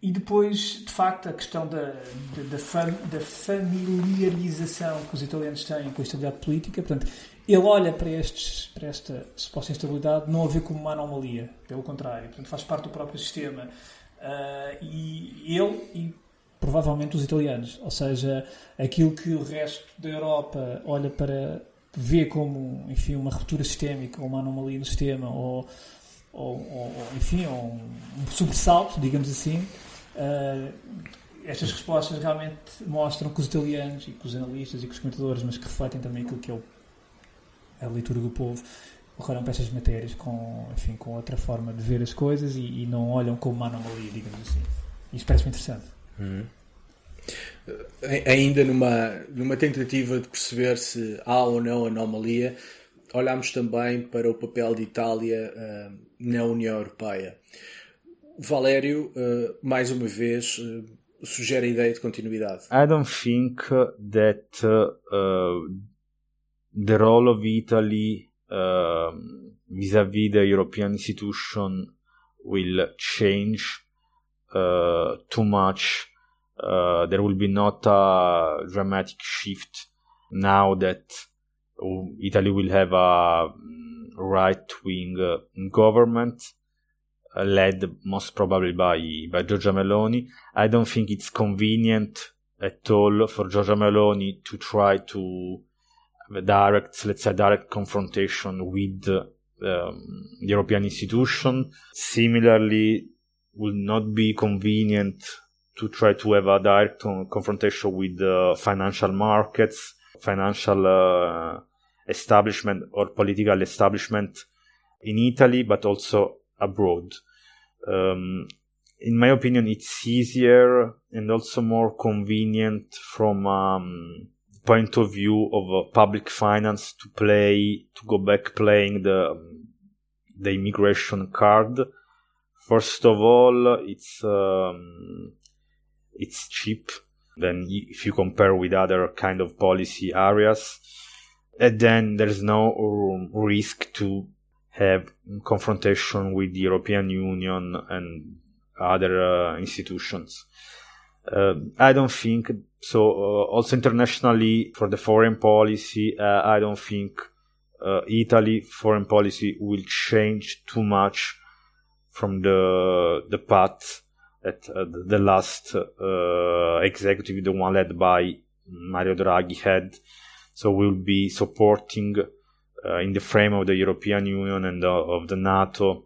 E depois, de facto, a questão da, da, da, fam, da familiarização que os italianos têm com a estabilidade política. Portanto, ele olha para, estes, para esta suposta instabilidade não a vê como uma anomalia, pelo contrário, portanto faz parte do próprio sistema. Uh, e ele e provavelmente os italianos, ou seja, aquilo que o resto da Europa olha para vê como, enfim, uma ruptura sistémica ou uma anomalia no sistema ou, ou, ou enfim, ou um, um sobressalto, digamos assim, uh, estas respostas realmente mostram que os italianos e que os analistas e que os comentadores, mas que refletem também aquilo que é o a leitura do povo, olharam para estas matérias com, enfim, com outra forma de ver as coisas e, e não olham como uma anomalia, digamos assim. Isso parece-me interessante. Uhum. Ainda numa, numa tentativa de perceber se há ou não anomalia, olhámos também para o papel de Itália uh, na União Europeia. Valério, uh, mais uma vez, uh, sugere a ideia de continuidade. I don't think that the role of Italy uh, vis-à-vis the European institution will change uh, too much. Uh, there will be not a dramatic shift now that Italy will have a mm, right-wing uh, government uh, led most probably by by Giorgia Meloni. I don't think it's convenient at all for Giorgia Meloni to try to direct, let's say, direct confrontation with um, the European institution. Similarly, will not be convenient to try to have a direct confrontation with the financial markets, financial uh, establishment or political establishment in Italy, but also abroad. Um, in my opinion, it's easier and also more convenient from um, point of view of uh, public finance to play to go back playing the um, the immigration card. First of all, it's um, it's cheap. Then if you compare with other kind of policy areas, and then there's no risk to have confrontation with the European Union and other uh, institutions. Uh, I don't think so. Uh, also internationally, for the foreign policy, uh, I don't think uh, Italy foreign policy will change too much from the the path that uh, the last uh, executive, the one led by Mario Draghi, had. So we'll be supporting in the frame of the European Union and of the NATO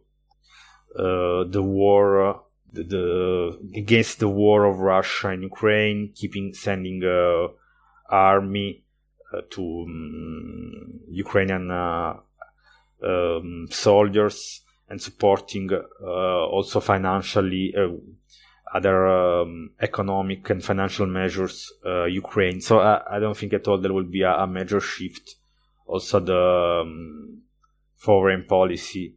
the war the, the, against the war of Russia and Ukraine, keeping sending uh, army uh, to um, Ukrainian uh, um, soldiers and supporting uh, also financially other um, economic and financial measures uh, Ukraine. So I, I, don't think at all there will be a, a major shift. Also the um, foreign policy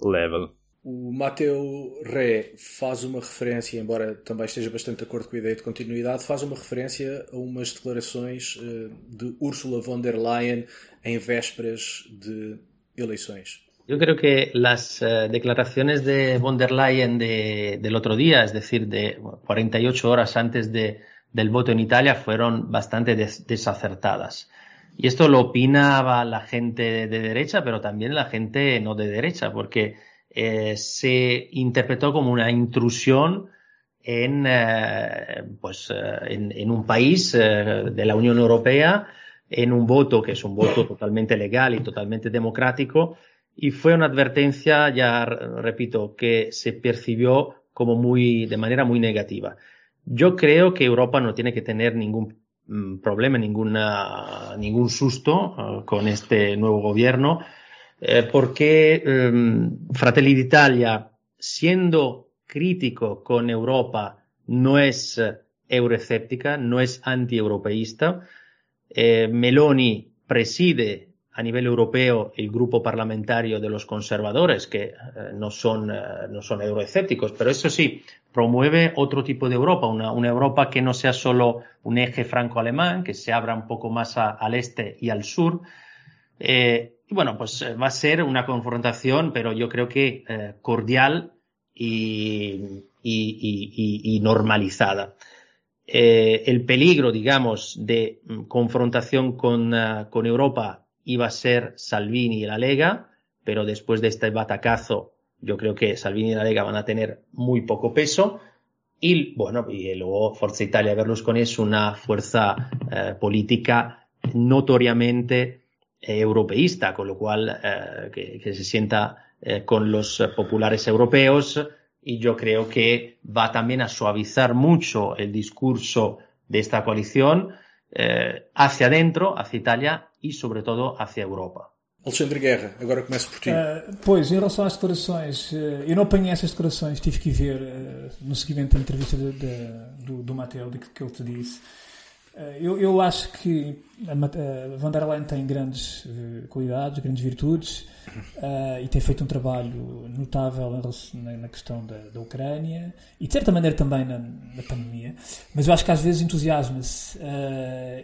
level. O Mateu Ré faz uma referência, embora também esteja bastante de acordo com a ideia de continuidade, faz uma referência a umas declarações eh, de Ursula von der Leyen em vésperas de eleições. Yo creo que las uh, declaraciones de von der Leyen de, del otro día, es decir, de 48 horas antes de, del voto en Italia, fueron bastante des desacertadas. Y esto lo opinaba la gente de derecha, pero también la gente no de derecha, porque eh, se interpretó como una intrusión en, eh, pues, eh, en, en, un país eh, de la Unión Europea, en un voto que es un voto totalmente legal y totalmente democrático, y fue una advertencia, ya repito, que se percibió como muy, de manera muy negativa. Yo creo que Europa no tiene que tener ningún mm, problema, ninguna, ningún susto uh, con este nuevo gobierno eh, porque eh, Fratelli d'Italia, siendo crítico con Europa, no es eh, euroescéptica, no es antieuropeísta. Eh, Meloni preside a nivel europeo el grupo parlamentario de los conservadores, que eh, no, son, eh, no son euroescépticos, pero eso sí, promueve otro tipo de Europa, una, una Europa que no sea solo un eje franco-alemán, que se abra un poco más a, al este y al sur. Eh, y bueno, pues eh, va a ser una confrontación, pero yo creo que eh, cordial y, y, y, normalizada. Eh, el peligro, digamos, de mm, confrontación con, con, Europa iba a ser Salvini y la Lega, pero después de este batacazo yo creo que Salvini y la Lega van a tener muy poco peso. Y bueno, y luego Forza Italia Berlusconi es una fuerza política notoriamente europeísta, con lo cual eh, que, que, se sienta con los populares europeos y yo creo que va también a suavizar mucho el discurso de esta coalición hacia adentro, hacia Italia y sobre todo hacia Europa. Alexandre Guerra, agora começo por ti. Uh, pois, em relação às declarações, uh, eu não apanhei essas declarações, tive que ver uh, no seguimento da entrevista de, de, do, do Mateo, de que ele te disse. Eu, eu, acho que a, a Van der Leyen tem grandes qualidades, grandes virtudes e tem feito um trabalho notável na, na questão da, da, Ucrânia e de certa maneira também na, na pandemia, mas eu acho que às vezes entusiasma-se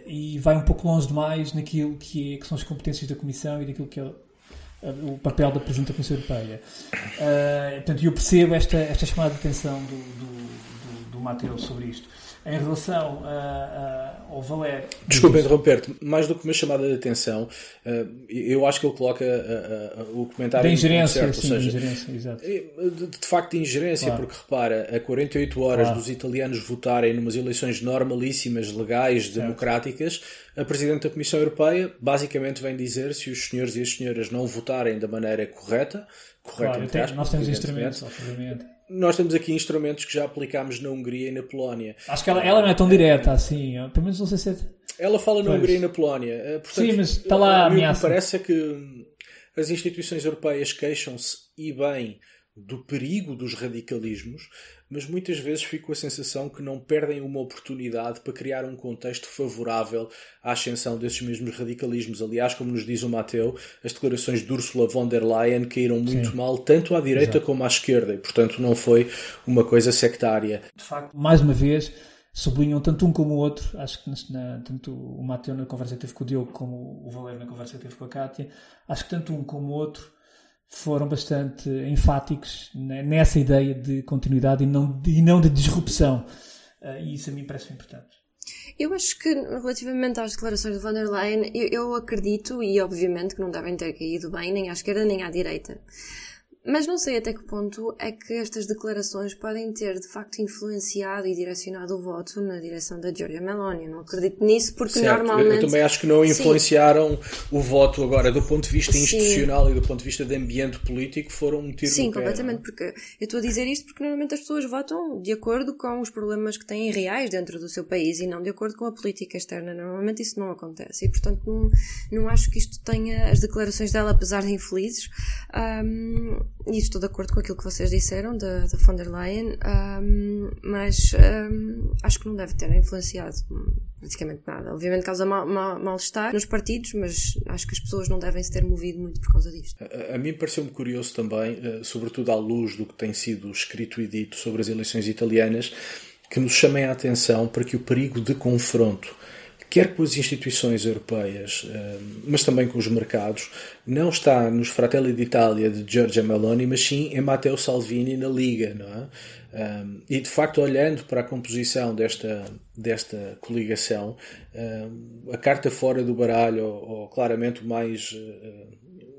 e vai um pouco longe demais naquilo que, é, que são as competências da Comissão e daquilo que é o papel da Presidente da Comissão Europeia. Uh, portanto, eu percebo esta, esta chamada de atenção do, do, do, do Mateus sobre isto em relação a, a, ao Valério. Desculpa interromper-te, mais do que uma chamada de atenção, eh, eu acho que ele coloca o comentário. De ingerência, certo, sim, seja, de ingerência, exato. Eh, de, facto, de ingerência, claro. porque repara, a 48 horas claro. dos italianos votarem numas eleições normalíssimas, legais, certo. democráticas, a Presidente da Comissão Europeia basicamente vem dizer se os senhores e as senhoras não votarem da maneira correta, correta claro, nós temos instrumentos, obviamente nós temos aqui instrumentos que já aplicámos na Hungria e na Polónia. Acho que ela, ela não é tão direta assim, pelo menos não sei se é... Ela fala na pois. Hungria e na Polónia. Eh, portanto, Sim, mas está lá a ameaça. O que parece é que as instituições europeias queixam-se e bem do perigo dos radicalismos, mas muitas vezes fico com a sensação que não perdem uma oportunidade para criar um contexto favorável à ascensão desses mesmos radicalismos. Aliás, como nos diz o Mateu, as declarações de Ursula von der Leyen caíram muito Sim. mal, tanto à direita Exato. como à esquerda, e portanto não foi uma coisa sectária. De facto, mais uma vez, sublinham tanto um como o outro. Acho que na, tanto o Mateu na conversa que teve com o Diogo como o Valério na conversa que teve com a Kátia, acho que tanto um como o outro foram bastante enfáticos nessa ideia de continuidade e não de, e não de disrupção. Uh, e isso a mim parece importante. Eu acho que, relativamente às declarações de von der Leyen, eu, eu acredito, e obviamente que não devem ter caído bem nem à esquerda nem à direita. Mas não sei até que ponto é que estas declarações podem ter de facto influenciado e direcionado o voto na direção da Giorgia Meloni. Eu não acredito nisso porque certo. normalmente. Eu também acho que não influenciaram Sim. o voto agora do ponto de vista institucional Sim. e do ponto de vista de ambiente político foram um tiro Sim, pé, completamente. Não? Porque eu estou a dizer isto porque normalmente as pessoas votam de acordo com os problemas que têm reais dentro do seu país e não de acordo com a política externa. Normalmente isso não acontece e portanto não, não acho que isto tenha as declarações dela, apesar de infelizes. Um, e estou de acordo com aquilo que vocês disseram da, da von der Leyen, um, mas um, acho que não deve ter influenciado praticamente nada. Obviamente causa mal-estar mal, nos partidos, mas acho que as pessoas não devem se ter movido muito por causa disto. A, a mim pareceu-me curioso também, uh, sobretudo à luz do que tem sido escrito e dito sobre as eleições italianas, que nos chamem a atenção para que o perigo de confronto quer com as instituições europeias, eh, mas também com os mercados, não está nos Fratelli d'Italia de Giorgia Meloni, mas sim em Matteo Salvini na Liga, não é? Eh, e de facto, olhando para a composição desta, desta coligação, eh, a carta fora do baralho, ou, claramente o mais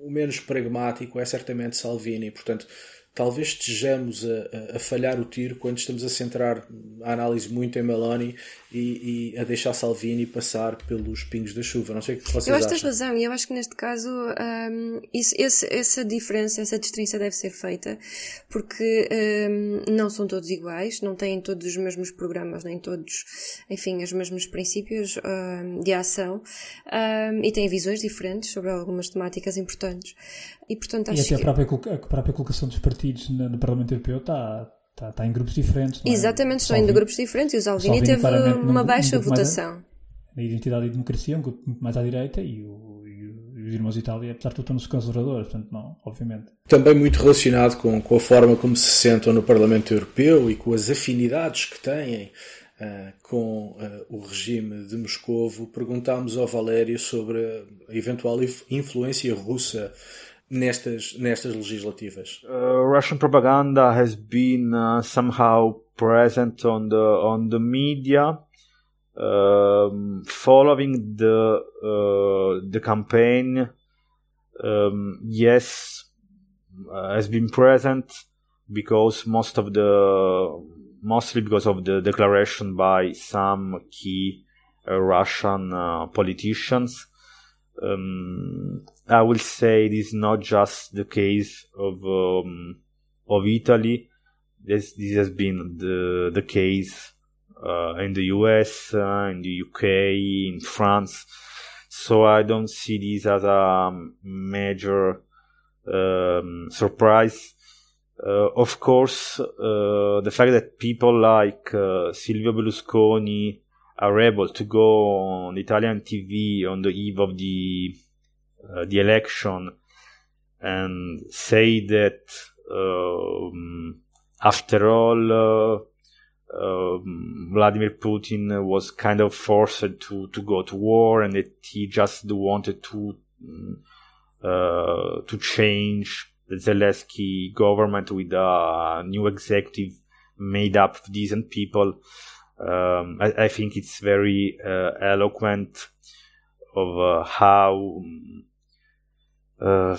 o menos pragmático, é certamente Salvini. Portanto, talvez estejamos a, a, falhar o tiro quando estamos a centrar a análise muito em Meloni e, e, a deixar Salvini passar pelos pingos da chuva. Não sei o que vocês Eu acho que tens razão, e eu acho que neste caso um, isso, esse, essa diferença, essa distinção deve ser feita, porque um, não são todos iguais, não têm todos os mesmos programas, nem todos, enfim, os mesmos princípios um, de ação, e têm visões diferentes sobre algumas temáticas importantes. E, portanto, acho e até que... a, própria, a própria colocação dos partidos no, no Parlamento Europeu está Está, está em grupos diferentes. É? Exatamente, estão em grupos diferentes e o Salvini, teve uma baixa votação. A, a Identidade e Democracia, um grupo muito mais à direita, e, o, e, os Irmãos de Itália, apesar de todos conservadores, portanto, não, obviamente. Também muito relacionado com, com a forma como se sentam no Parlamento Europeu e com as afinidades que têm Uh, com uh, o regime de Moscovo, perguntámos ao Valério sobre a eventual influência russa nestas, nestas legislativas? Uh, Russian propaganda has been uh, somehow present on the on the media. um, following the uh, the campaign, um, yes, uh, has been present because most of the mostly because of the declaration by some key uh, Russian uh, politicians. Um, I will say it is not just the case of um, of Italy. This this has been the the case uh, in the US, uh, in the UK, in France. So I don't see this as a major um, surprise. Uh, of course, uh, the fact that people like uh, Silvio Berlusconi are able to go on Italian TV on the eve of the uh, the election and say that um, after all um, Vladimir Putin was kind of forced to, to go to war and that he just wanted to uh, to change the Zelensky government with a new executive made up of decent people. Um, I, I, think it's very uh, eloquent of uh, how uh,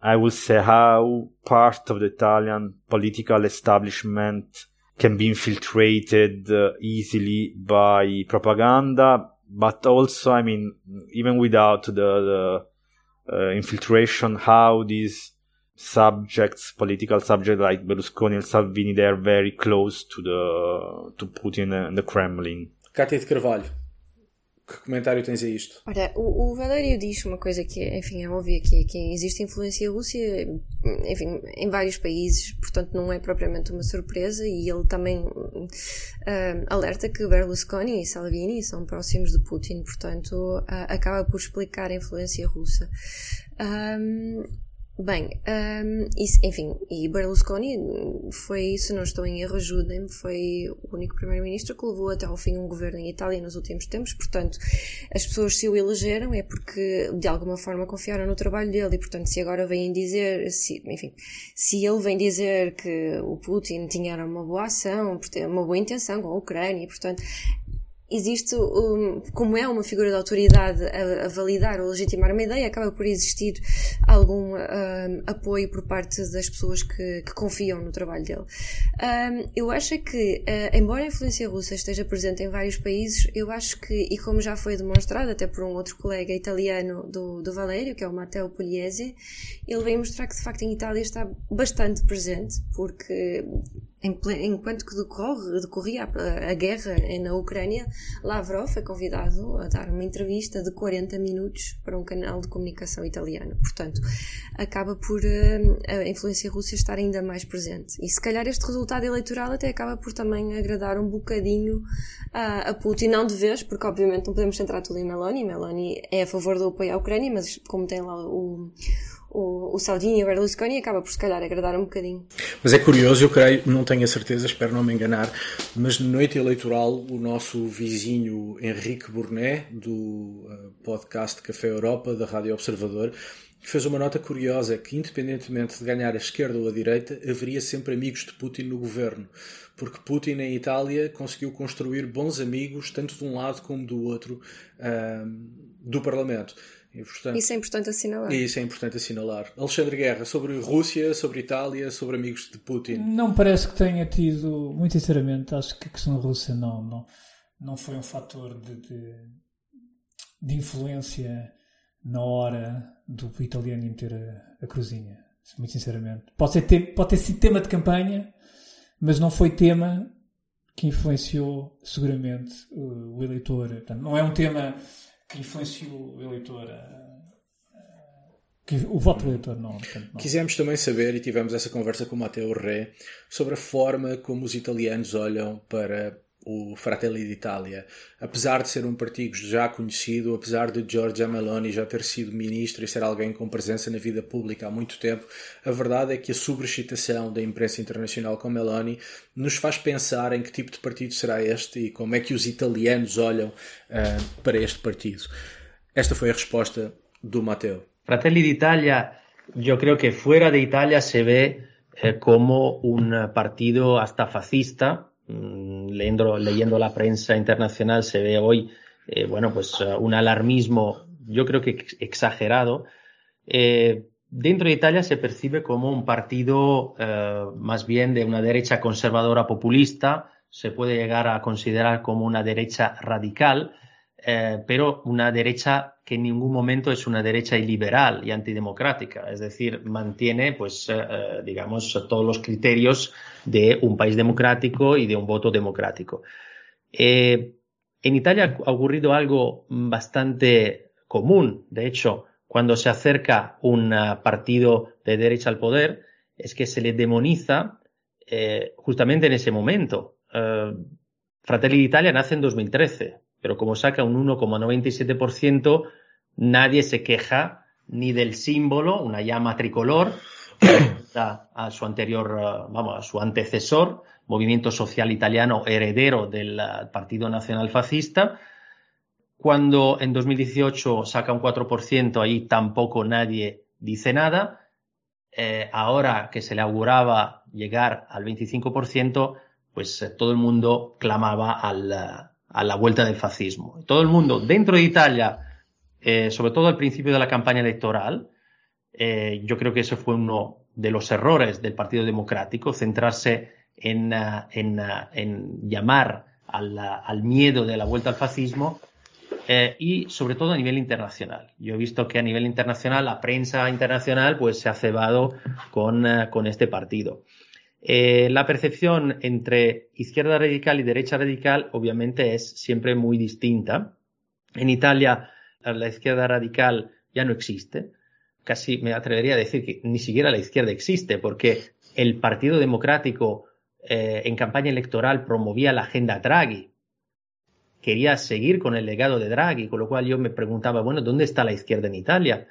I would say how part of the Italian political establishment can be infiltrated uh, easily by propaganda, but also, I mean, even without the, the uh, infiltration, how these subjects, political subjects like Berlusconi and Salvini, they are very close to the to Putin and the Kremlin. Cátia de Carvalho. Que comentário tens a isto? Ora, o, o Valério diz uma coisa que, enfim, é óbvia, que é que existe influência russa, enfim, em vários países, portanto não é propriamente uma surpresa, e ele também uh, alerta que Berlusconi e Salvini são próximos de Putin, portanto uh, acaba por explicar a influência russa. Um, Bem, um, isso, enfim, e Berlusconi foi, se não estou em erro, ajudem-me, foi o único primeiro-ministro que levou até ao fim um governo em Itália nos últimos tempos, portanto, as pessoas se o elegeram é porque de alguma forma confiaram no trabalho dele. E, portanto, se agora vêm dizer, se, enfim, se ele vem dizer que o Putin tinha uma boa ação, uma boa intenção com a Ucrânia, portanto, existe, um, como é uma figura de autoridade a, a, validar ou legitimar uma ideia, acaba por existir algum um, apoio por parte das pessoas que, que confiam no trabalho dele. Um, eu acho que, uh, embora a influência russa esteja presente em vários países, eu acho que, e como já foi demonstrado até por um outro colega italiano do, do Valério, que é o Matteo Pugliese, ele veio mostrar que de facto em Itália está bastante presente, porque enquanto que decorre, decorria a, a, guerra na Ucrânia, Lavrov foi convidado a dar uma entrevista de 40 minutos para um canal de comunicação italiano. Portanto, acaba por uh, a influência russa estar ainda mais presente. E se calhar este resultado eleitoral até acaba por também agradar um bocadinho a, a Putin, não de vez, porque obviamente não podemos centrar tudo em Meloni. Meloni é a favor do apoio à Ucrânia, mas como tem lá o o, o Salvini e o Berlusconi acaba por se calhar agradar um bocadinho. Mas é curioso, eu creio, não tenho a certeza, espero não me enganar, mas na noite eleitoral o nosso vizinho Henrique Burnet, do eh, podcast Café Europa, da Rádio Observador, fez uma nota curiosa que, independentemente de ganhar a esquerda ou a direita, haveria sempre amigos de Putin no governo. Porque Putin, em Itália, conseguiu construir bons amigos, tanto de um lado como do outro, uh, do Parlamento. E, portanto, isso é importante assinalar. Isso é importante assinalar. Alexandre Guerra, sobre Rússia, sobre Itália, sobre amigos de Putin. Não parece que tenha tido, muito sinceramente, acho que a questão russa não, não, não foi um fator de, de, de influência na hora do italiano meter a, a cruzinha. Muito sinceramente. Pode, ser te, pode ter sido tema de campanha, mas não foi tema que influenciou seguramente o, o eleitor. Portanto, não é um tema que influenciou o eleitor a, que o voto do eleitor não, portanto, não. Quisemos também saber, e tivemos essa conversa com o Matteo Ré, sobre a forma como os italianos olham para o Fratelli d'Italia. Apesar de ser um partido já conhecido, apesar de Giorgia Meloni já ter sido ministro e ser alguém com presença na vida pública há muito tempo, a verdade é que a sobrecitação da imprensa internacional com Meloni nos faz pensar em que tipo de partido será este e como é que os italianos olham uh, para este partido. Esta foi a resposta do Matteo. Fratelli d'Italia, eu creo que fuera de Italia se ve eh, como un partido hasta fascista mm, leyendo, leyendo la prensa internacional se ve hoy, eh, bueno, pues uh, un alarmismo, yo creo que exagerado. Eh, dentro de Italia se percibe como un partido eh, más bien de una derecha conservadora populista, se puede llegar a considerar como una derecha radical, eh, pero una derecha que en ningún momento es una derecha iliberal y antidemocrática, es decir, mantiene, pues, eh, eh, digamos, todos los criterios de un país democrático y de un voto democrático. En Italia ha ocurrido algo bastante común, de hecho, cuando se acerca un partido de derecha al poder, es que se le demoniza justamente en ese momento. Fratelli d'Italia nace en 2013, pero como saca un 1,97%, nadie se queja ni del símbolo, una llama tricolor, a, su anterior, uh, vamos, a su antecesor, Movimiento Social Italiano, heredero del uh, Partido Nacional Fascista, cuando en 2018 saca un 4%, ahí tampoco nadie dice nada. Eh, ahora que se le auguraba llegar al 25%, pues eh, todo el mundo clamaba al, a la vuelta del fascismo. Todo el mundo dentro de Italia, eh, sobre todo al principio de la campaña electoral, eh, yo creo que ese fue uno de los errores del Partido Democrático, centrarse en, uh, en, uh, en llamar al, al, miedo de la vuelta al fascismo eh, y sobre todo a nivel internacional. Yo he visto que a nivel internacional la prensa internacional pues se ha cebado con, uh, con este partido. Eh, la percepción entre izquierda radical y derecha radical obviamente es siempre muy distinta. En Italia la izquierda radical ya no existe. Casi me atrevería a decir que ni siquiera la izquierda existe porque el Partido Democrático eh, en campaña electoral promovía la agenda Draghi, quería seguir con el legado de Draghi, con lo cual yo me preguntaba, bueno, ¿dónde está la izquierda en Italia?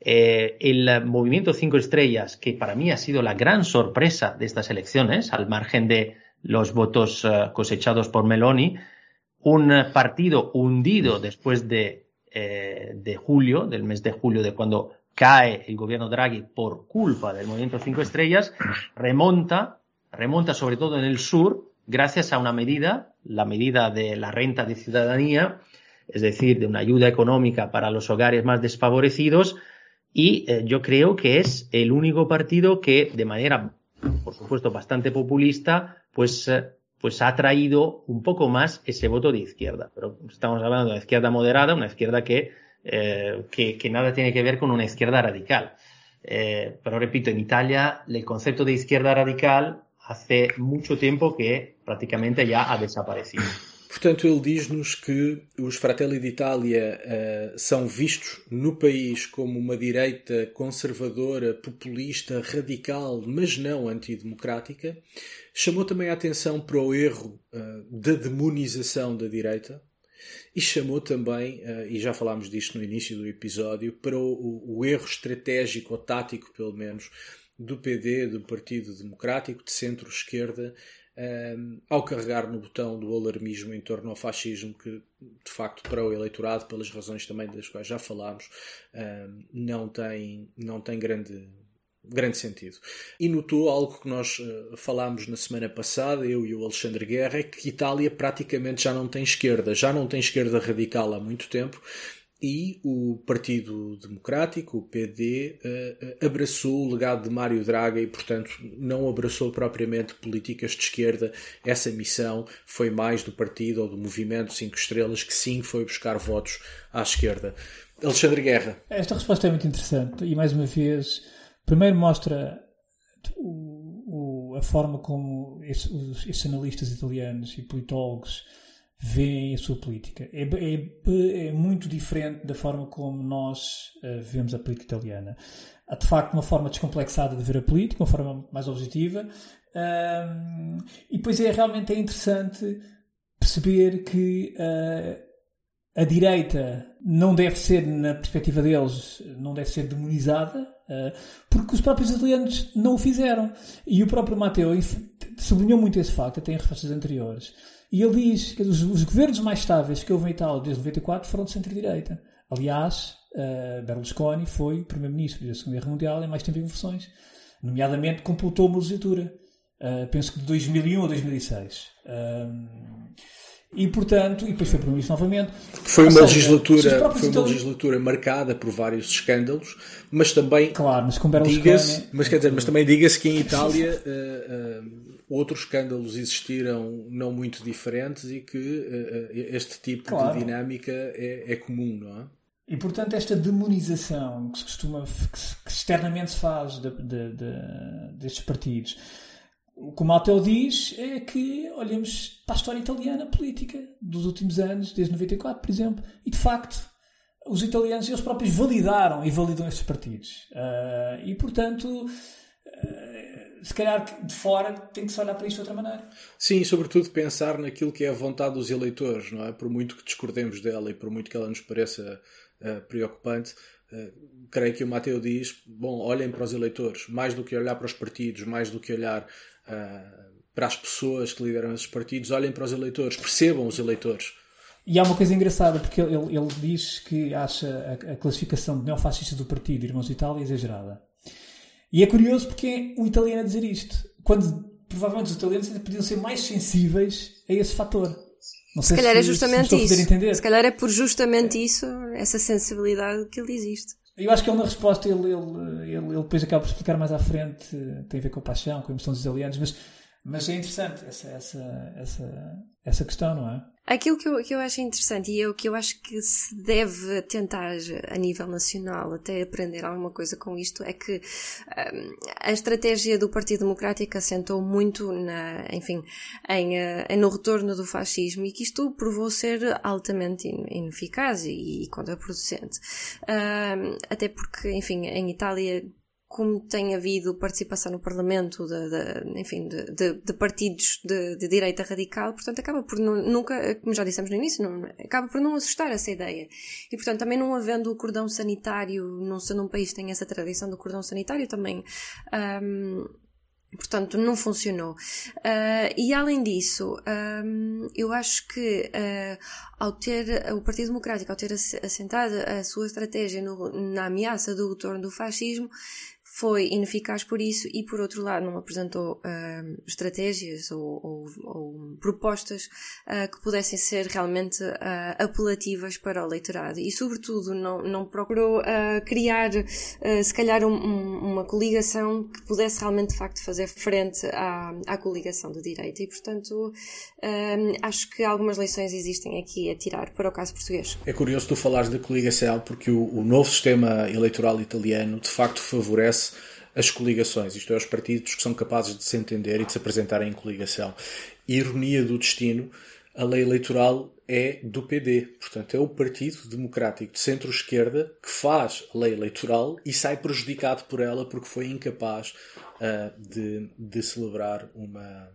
Eh, el movimiento Cinco Estrellas, que para mí ha sido la gran sorpresa de estas elecciones, al margen de los votos uh, cosechados por Meloni, un partido hundido después de, eh, de julio, del mes de julio, de cuando cae el gobierno Draghi por culpa del movimiento Cinco Estrellas, remonta, remonta sobre todo en el sur, gracias a una medida, la medida de la renta de ciudadanía, es decir, de una ayuda económica para los hogares más desfavorecidos, y eh, yo creo que es el único partido que, de manera, por supuesto, bastante populista, pues, eh, pues ha traído un poco más ese voto de izquierda. Pero estamos hablando de una izquierda moderada, una izquierda que, eh, que, nada tiene que ver con una izquierda radical. Pero repito, en Italia el concepto de izquierda radical hace mucho tiempo que praticamente ya ha desaparecido. Portanto, ele diz-nos que os Fratelli d'Italia uh, são vistos no país como uma direita conservadora, populista, radical, mas não antidemocrática. Chamou também a atenção para o erro uh, da demonização da direita e chamou também, uh, e já falámos disto no início do episódio, para o, o erro estratégico ou tático, pelo menos, do PD, do Partido Democrático, de centro-esquerda, um, ao carregar no botão do alarmismo em torno ao fascismo, que de facto para o eleitorado, pelas razões também das quais já falámos, um, não tem, não tem grande, grande sentido. E notou algo que nós uh, falámos na semana passada, eu e o Alexandre Guerra, é que Itália praticamente já não tem esquerda, já não tem esquerda radical há muito tempo e o Partido Democrático, o PD, uh, abraçou o legado de Mário Draga e, portanto, não abraçou propriamente políticas de esquerda. Essa missão foi mais do partido ou do movimento Cinco Estrelas, que sim foi buscar votos à esquerda. Alexandre Guerra. Esta resposta é muito interessante e, mais uma vez, primeiro mostra o, o, a forma como esses, esses analistas italianos e politólogos veem a sua política. É, é, é, muito diferente da forma como nós uh, vemos a política italiana. Há de facto uma forma descomplexada de ver a política, uma forma mais objetiva, um, e depois é realmente é interessante perceber que uh, a direita não deve ser, na perspectiva deles, não deve ser demonizada, uh, porque os próprios italianos não o fizeram. E o próprio Matteo sublinhou muito esse facto, até em respostas anteriores e ele diz que os, os governos mais estáveis que houve em Itália desde 94 foram de centro-direita. Aliás, uh, Berlusconi foi primeiro-ministro da Segunda Guerra Mundial em mais tempo em versões. Nomeadamente, completou uma legislatura. uh, penso que de 2001 a 2006. Um, e portanto, e depois foi isso novamente. Foi uma, seja, legislatura, foi uma legislatura marcada por vários escândalos, mas também claro, mas com diga-se, mas quer dizer, mas também diga-se que em Itália uh, uh, outros escândalos existiram não muito diferentes e que uh, este tipo claro. de dinâmica é, é, comum, não é? E portanto esta demonização que se costuma que, externamente se faz de, de, de, destes partidos o que o Matteo diz é que olhemos para a história italiana política dos últimos anos, desde 94, por exemplo, e de facto os italianos eles próprios validaram e validam estes partidos. Uh, e portanto, uh, se calhar de fora tem que se olhar para isto de outra maneira. Sim, sobretudo pensar naquilo que é a vontade dos eleitores, não é? Por muito que discordemos dela e por muito que ela nos pareça uh, preocupante, Uh, creio que o Mateu diz: bom, olhem para os eleitores, mais do que olhar para os partidos, mais do que olhar uh, para as pessoas que lideram esses partidos, olhem para os eleitores, percebam os eleitores. E há uma coisa engraçada, porque ele, ele diz que acha a, a classificação de neofascista do partido Irmãos de Itália exagerada. E é curioso porque é um italiano a dizer isto, quando provavelmente os italianos podiam ser mais sensíveis a esse fator. Não se calhar é se, é justamente se isso. Se calhar é por justamente isso, essa sensibilidade que ele existe. Eu acho que ele na resposta, ele, ele, ele, ele, depois acaba por explicar mais à frente, tem a ver com a paixão, com a emoção dos italianos, mas, mas é interessante essa, essa, essa, essa questão, não é? Aquilo que eu, que eu acho interessante e é o que eu acho que se deve tentar a nível nacional até aprender alguma coisa com isto é que um, a estratégia do Partido Democrático assentou muito na, enfim, em, eh, no retorno do fascismo e que isto provou ser altamente ineficaz e, e contraproducente. Um, até porque, enfim, em Itália como tem havido participação no Parlamento de, de enfim, de, de, de partidos de, direita radical, portanto acaba por nunca, como já dissemos no início, não, acaba por não assustar essa ideia. E portanto também não havendo o cordão sanitário, não sendo um país que tem essa tradição do cordão sanitário, também um, Portanto, não funcionou. Uh, e além disso, um, eu acho que uh, ao ter o Partido Democrático, ao ter assentado a sua estratégia no, na ameaça do retorno do fascismo, foi ineficaz por isso e, por outro lado, não apresentou uh, estratégias ou, ou, ou propostas uh, que pudessem ser realmente uh, apelativas para o eleitorado e, sobretudo, não, não procurou criar, se calhar, um, um, uma coligação que pudesse realmente, de facto, fazer frente à, à coligação do direito. E, portanto, acho que algumas lições existem aqui a tirar para o caso português. É curioso tu falares da coligação porque o, o novo sistema eleitoral italiano, de facto, favorece as coligações, isto é, os partidos que são capazes de se entender e de se apresentarem em coligação. Ironia do destino, a lei eleitoral é do PD, portanto, é o Partido Democrático de Centro-Esquerda que faz a lei eleitoral e sai prejudicado por ela porque foi incapaz uh, de, de celebrar uma,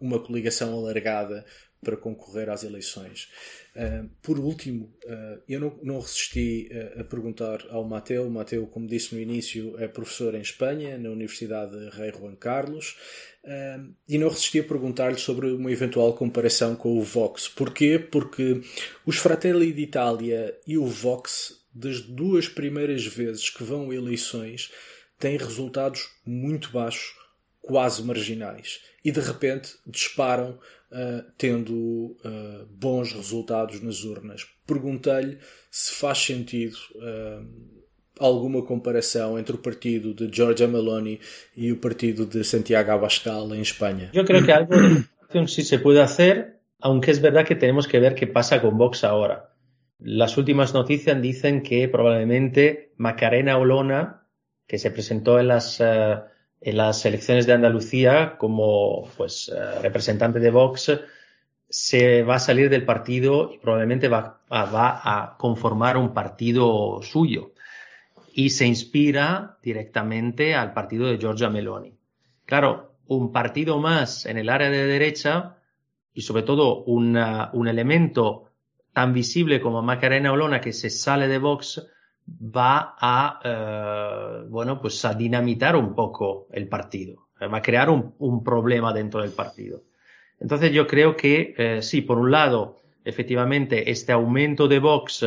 uma coligação alargada para concorrer às eleições. Uh, por último, uh, eu não, não resisti a, a perguntar ao Mateu. Mateu, como disse no início, é professor em Espanha, na Universidade Rei Juan Carlos, uh, e não resisti a perguntar-lhe sobre uma eventual comparação com o Vox. Porquê? Porque os Fratelli d'Italia e o Vox, das duas primeiras vezes que vão a eleições, têm resultados muito baixos, quase marginais, e de repente disparam uh, tendo uh, bons resultados nas urnas. Perguntei-lhe se faz sentido uh, alguma comparação entre o partido de Giorgia Meloni e o partido de Santiago Abascal en España. Yo creo que algo se puede hacer, aunque es verdad que tenemos que ver qué pasa con Vox ahora. Las últimas noticias dicen que probablemente Macarena Olona, que se presentó en las uh, en las elecciones de Andalucía como pues, eh, representante de Vox se va a salir del partido y probablemente va, a conformar un partido suyo y se inspira directamente al partido de Giorgia Meloni. Claro, un partido más en el área de derecha y sobre todo un elemento tan visible como Macarena Olona que se sale de Vox va a, eh, bueno, pues a dinamitar un poco el partido, eh, va a crear un, problema dentro del partido. Entonces yo creo que eh, sí, por un lado, efectivamente, este aumento de Vox,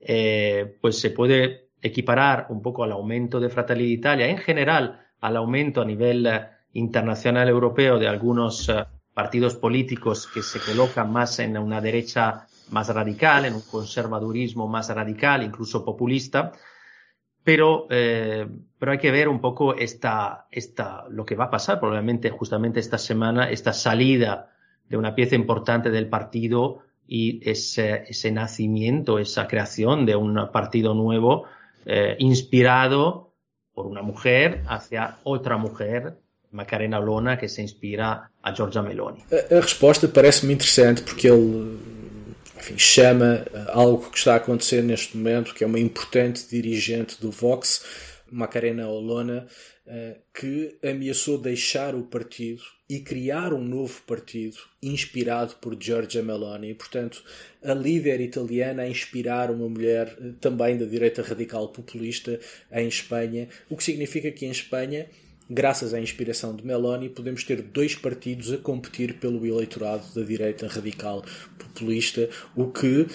eh, pues se puede equiparar un poco al aumento de Fratelli d'Italia, en general al aumento a nivel internacional europeo de algunos partidos políticos que se colocan más en una derecha más radical, en un conservadurismo más radical, incluso populista, pero, eh, pero hay que ver un poco esta, esta, lo que va a pasar probablemente justamente esta semana, esta salida de una pieza importante del partido y ese, ese nacimiento, esa creación de un partido nuevo eh, inspirado por una mujer hacia otra mujer Macarena Lona, que se inspira a Giorgia Meloni. A, a resposta parece-me interessante porque ele enfim, chama eh, algo que está a acontecer neste momento, que é uma importante dirigente do Vox, Macarena Olona, eh, que ameaçou deixar o partido e criar um novo partido inspirado por Giorgia Meloni. Portanto, a líder italiana a inspirar uma mulher eh, também da direita radical populista em Espanha, o que significa que em Espanha graças à inspiração de Meloni, podemos ter dois partidos a competir pelo eleitorado da direita radical populista, o que,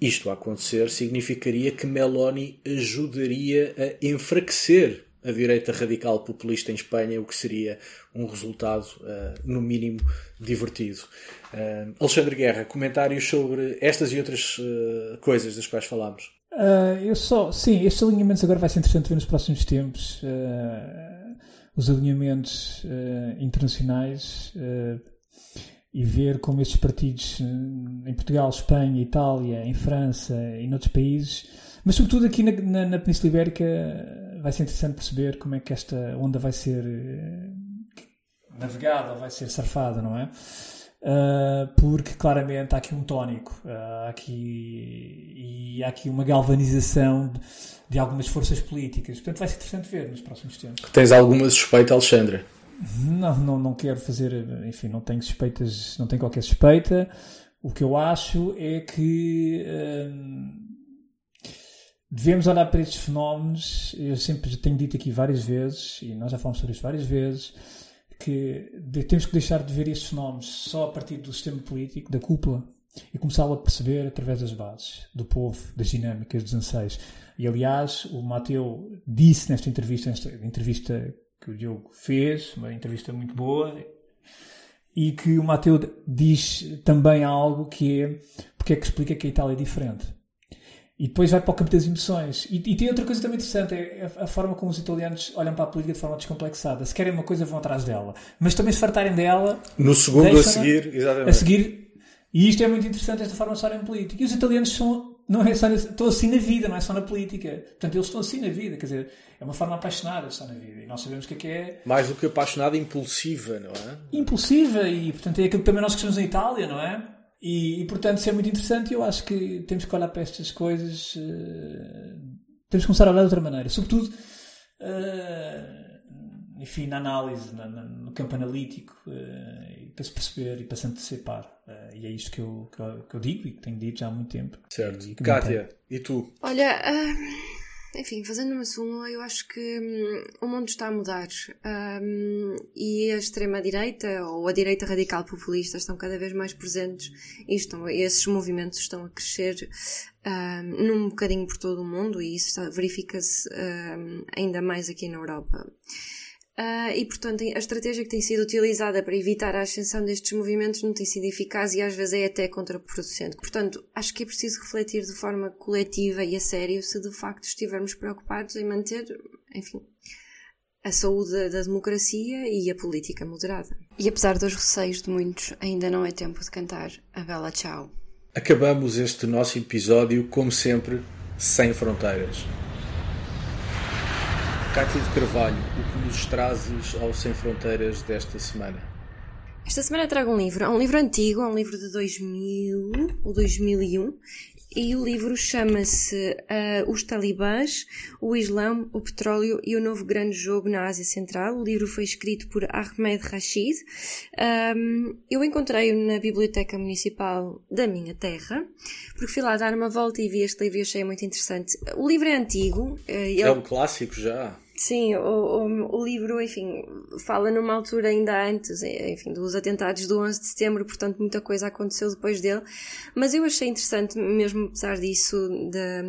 isto a acontecer, significaria que Meloni ajudaria a enfraquecer a direita radical populista em Espanha, o que seria um resultado, uh, no mínimo, divertido. Uh, Alexandre Guerra, comentários sobre estas e outras uh, coisas das quais falámos? eu só, sim, estes alinhamentos agora vai ser interessante ver nos próximos tempos os alinhamentos uh, internacionais uh, e ver como estes partidos uh, em Portugal, Espanha, Itália, em França e noutros países, mas sobretudo aqui na, na, na Península Ibérica, vai ser interessante perceber como é que esta onda vai ser navegada, vai ser surfada, não é? Uh, porque claramente há aqui um tónico uh, há aqui, e há aqui uma galvanização de, de, algumas forças políticas. Portanto, vai ser interessante ver nos próximos tempos. Tens alguma suspeita, Alexandre? Não, não, não quero fazer, enfim, não tenho suspeitas, não tenho qualquer suspeita. O que eu acho é que uh, devemos olhar para estes fenómenos. Eu sempre tenho dito aqui várias vezes, e nós já falamos sobre isto várias vezes que de, temos que deixar de ver estes nomes só a partir do sistema político, da cúpula, e começá-lo a perceber através das bases, do povo, das dinâmicas, dos anseios. E aliás, o Mateu disse nesta entrevista, nesta entrevista que o Diogo fez, uma entrevista muito boa, e que o Mateu diz também algo que é porque é que explica que a Itália é diferente. E depois vai para o campo das emoções. E, e tem outra coisa também interessante, é a, a, forma como os italianos olham para a política de forma descomplexada. Se querem uma coisa, vão atrás dela. Mas também se fartarem dela... No segundo a seguir, exatamente. A seguir. E isto é muito interessante, esta forma de estar em política. E os italianos são, não é só, estão assim na vida, não é só na política. Portanto, eles estão assim na vida. Quer dizer, é uma forma apaixonada de estar na vida. E nós sabemos o que é que é... Mais do que apaixonada, impulsiva, não é? Impulsiva. E, portanto, é aquilo que também nós gostamos na Itália, não é? E, e, portanto isso é muito interessante e eu acho que temos que olhar para estas coisas uh, temos que começar a olhar de outra maneira. Sobretudo uh, enfim na análise na, na, no campo analítico uh, para se perceber e para se antecipar. E é isto que eu, que eu, que, eu, digo e que tenho dito já há muito tempo. Certo. E Kátia, e tu? Olha enfim, fazendo uma suma, eu acho que hum, o mundo está a mudar um, e a extrema-direita ou a direita radical populista estão cada vez mais presentes e estão, esses movimentos estão a crescer um, num bocadinho por todo o mundo e isso verifica-se um, ainda mais aqui na Europa. Uh, e, portanto, a estratégia que tem sido utilizada para evitar a ascensão destes movimentos não tem sido eficaz e às vezes é até contraproducente. Portanto, acho que é preciso refletir de forma coletiva e a sério se de facto estivermos preocupados em manter, enfim, a saúde da democracia e a política moderada. E apesar dos receios de muitos, ainda não é tempo de cantar a bela tchau. Acabamos este nosso episódio, como sempre, sem fronteiras. Cátia de Carvalho, nos trazes ao Sem Fronteiras desta semana? Esta semana trago um livro. É um livro antigo, é um livro de 2000 ou 2001 e o livro chama-se uh, Os Talibãs, o Islão, o Petróleo e o Novo Grande Jogo na Ásia Central. O livro foi escrito por Ahmed Rashid. Um, eu encontrei-o na Biblioteca Municipal da minha terra, porque fui lá dar uma volta e vi este livro e achei muito interessante. O livro é antigo. Uh, ele... É um clássico já. Sim, o, o, o, livro, enfim, fala numa altura ainda antes, enfim, dos atentados do 11 de setembro, portanto muita coisa aconteceu depois dele, mas eu achei interessante, mesmo apesar disso, de,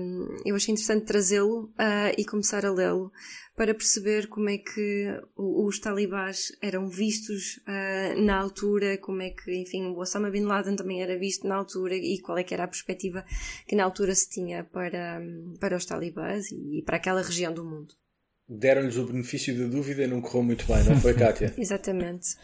eu achei interessante trazê-lo uh, e começar a lê-lo para perceber como é que os talibãs eram vistos uh, na altura, como é que, enfim, o Osama Bin Laden também era visto na altura e qual é que era a perspectiva que na altura se tinha para, para os talibãs e para aquela região do mundo. Deram-lhes o benefício da dúvida e não correu muito bem, não foi, Kátia? Exatamente.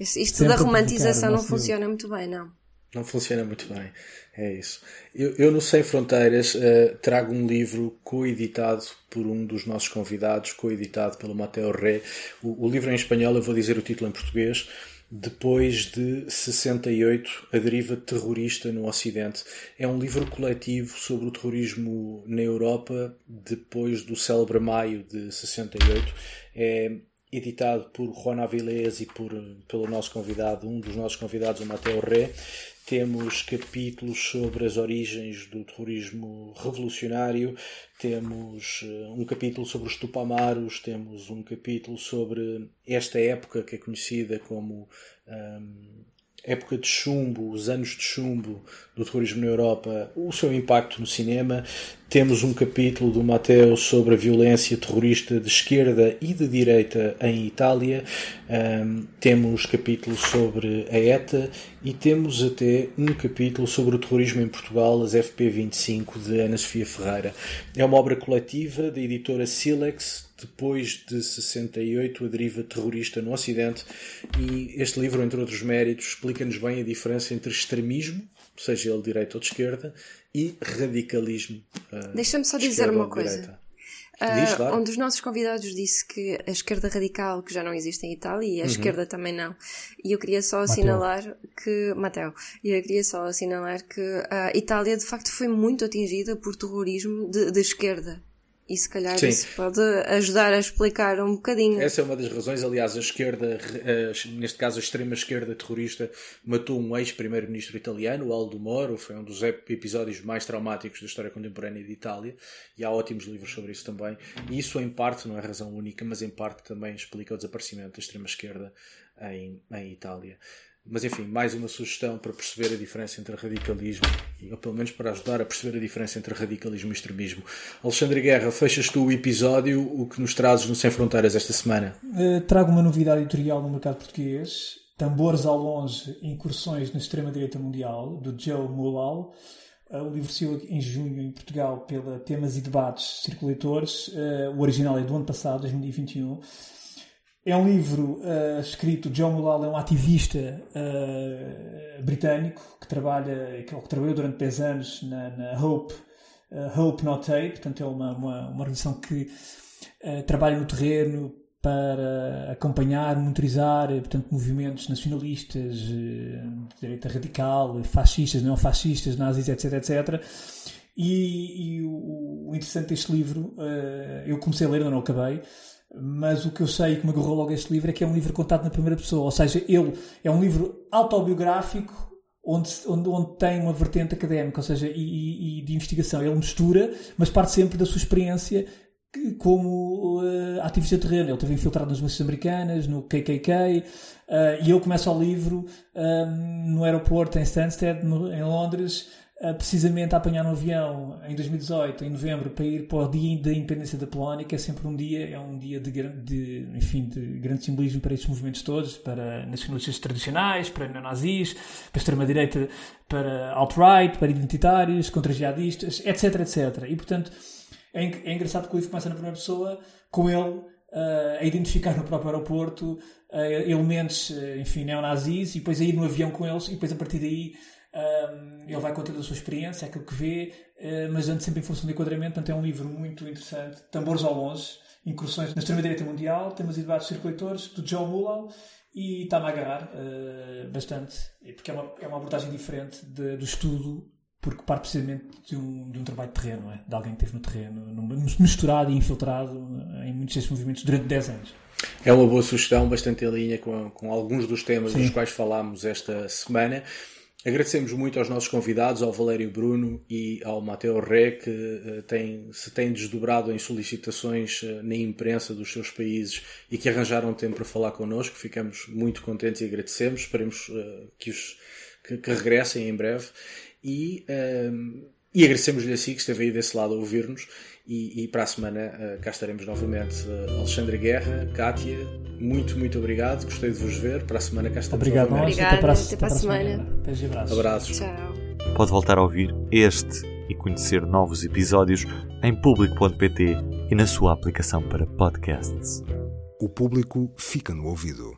Isto da romantização não funciona muito bem, não. Não funciona muito bem, é isso. Eu, eu no Sem Fronteiras uh, trago um livro coeditado por um dos nossos convidados, coeditado pelo Mateo Ré. O, o livro é em espanhol, eu vou dizer o título em português. Depois de 68, a deriva terrorista no Ocidente. É um livro coletivo sobre o terrorismo na Europa depois do célebre maio de 68. É editado por Juan Avilés e por, pelo nosso convidado, um dos nossos convidados, o Mateo Ré. Temos capítulos sobre as origens do terrorismo revolucionário, temos eh, um capítulo sobre os Tupamaros, temos um capítulo sobre esta época que é conhecida como um, época de chumbo, os anos de chumbo do terrorismo na Europa, o seu impacto no cinema. Temos um capítulo do Matteo sobre a violência terrorista de esquerda e de direita em Itália. Um, temos capítulos sobre a ETA e temos até um capítulo sobre o terrorismo em Portugal, as FP25 de Ana Sofia Ferreira. É uma obra coletiva da editora Silex, depois de 68, a deriva terrorista no Ocidente, e este livro, entre outros méritos, explica-nos bem a diferença entre extremismo, seja ele de direita ou de esquerda, e radicalismo. Uh, Deixa-me só dizer uma coisa. Uh, claro. Um dos nossos convidados disse que a esquerda radical, que já não existe em Itália, e a uhum. esquerda também não. E eu queria só assinalar Mateo. que. Mateo. Eu queria só assinalar que a Itália, de facto, foi muito atingida por terrorismo de, de esquerda. E se calhar Sim. isso pode ajudar a explicar um bocadinho. Essa é uma das razões, aliás, a esquerda, neste caso a extrema esquerda terrorista, matou um ex-primeiro-ministro italiano, Aldo Moro, foi um dos episódios mais traumáticos da história contemporânea de Itália, e há ótimos livros sobre isso também. E isso, em parte, não é razão única, mas em parte também explica o desaparecimento da extrema esquerda em, em Itália. Mas enfim, mais uma sugestão para perceber a diferença entre radicalismo, ou pelo menos para ajudar a perceber a diferença entre radicalismo e extremismo. Alexandre Guerra, fechas tu o episódio, o que nos trazes no Sem Fronteiras esta semana? Uh, trago uma novidade editorial no mercado português, Tambores ao Longe, Incursões na Extrema-Direita Mundial, do Joe Mulal. Uh, o livro saiu em junho em Portugal pela Temas e Debates Circulatores. Uh, o original é do ano passado, 2021. É um livro uh, escrito, John Mulall é um ativista uh, britânico que trabalha, que, que, trabalhou durante 10 anos na, na Hope, uh, Hope Not Hate, portanto é uma, uma, uma organização que trabalha no terreno para acompanhar, monitorizar, portanto, movimentos nacionalistas, de direita radical, fascistas, não fascistas, nazis, etc, etc. E, e o, o, interessante deste livro, eu comecei a ler, não acabei, mas o que eu sei que me agarrou logo este livro é que é um livro contado na primeira pessoa, ou seja, ele é um livro autobiográfico onde, onde, onde tem uma vertente académica, ou seja, e, e de investigação. Ele mistura, mas parte sempre da sua experiência como uh, ativista terreno. Ele esteve infiltrado nas milícias americanas, no KKK, uh, eh, e ele começa o livro um, no aeroporto em Stansted, no, em Londres, precisamente a apanhar um avião em 2018, em novembro, para ir para o dia da independência da Polónia, que é sempre um dia, é um dia de, de, enfim, de grande simbolismo para estes movimentos todos, para nacionalistas tradicionais, para neonazis, para extrema-direita, para alt-right, para identitários, contra jihadistas, etc, etc. E, portanto, é, é engraçado que o livro começa na primeira pessoa, com ele uh, a identificar no próprio aeroporto uh, elementos, uh, enfim, neonazis, e depois a ir no avião com eles, e depois a partir daí um, ele vai contando a sua experiência, aquilo que vê, uh, mas dando sempre em função de enquadramento. Portanto, é um livro muito interessante. Tambores ao longe, incursões na extrema-direita mundial, temas e debates circuitores, do Joe Mulall, e está-me a agarrar uh, bastante, porque é uma, é uma abordagem diferente de, do estudo, porque parte precisamente de um, de um trabalho de terreno, é? de alguém que esteve no terreno, misturado e infiltrado em muitos desses movimentos durante 10 anos. É uma boa sugestão, bastante em linha com, com alguns dos temas Sim. dos quais falámos esta semana. Agradecemos muito aos nossos convidados, ao Valério Bruno e ao Mateo Ré, que uh, têm, se têm desdobrado em solicitações uh, na imprensa dos seus países e que arranjaram tempo para falar connosco. Ficamos muito contentes e agradecemos. Esperemos uh, que, os, que, que, regressem em breve. E E agradecemos-lhe assim que esteve aí desse lado a ouvir-nos. E, e, para a semana uh, cá estaremos novamente. Uh, Alexandre Guerra, Kátia, muito, muito obrigado. Gostei de vos ver. Para a semana cá estamos obrigado, novamente. Obrigado, até para, até para a semana. semana. Abraços. Tchau. Pode voltar a ouvir este e conhecer novos episódios em público.pt e na sua aplicação para podcasts. O público fica no ouvido.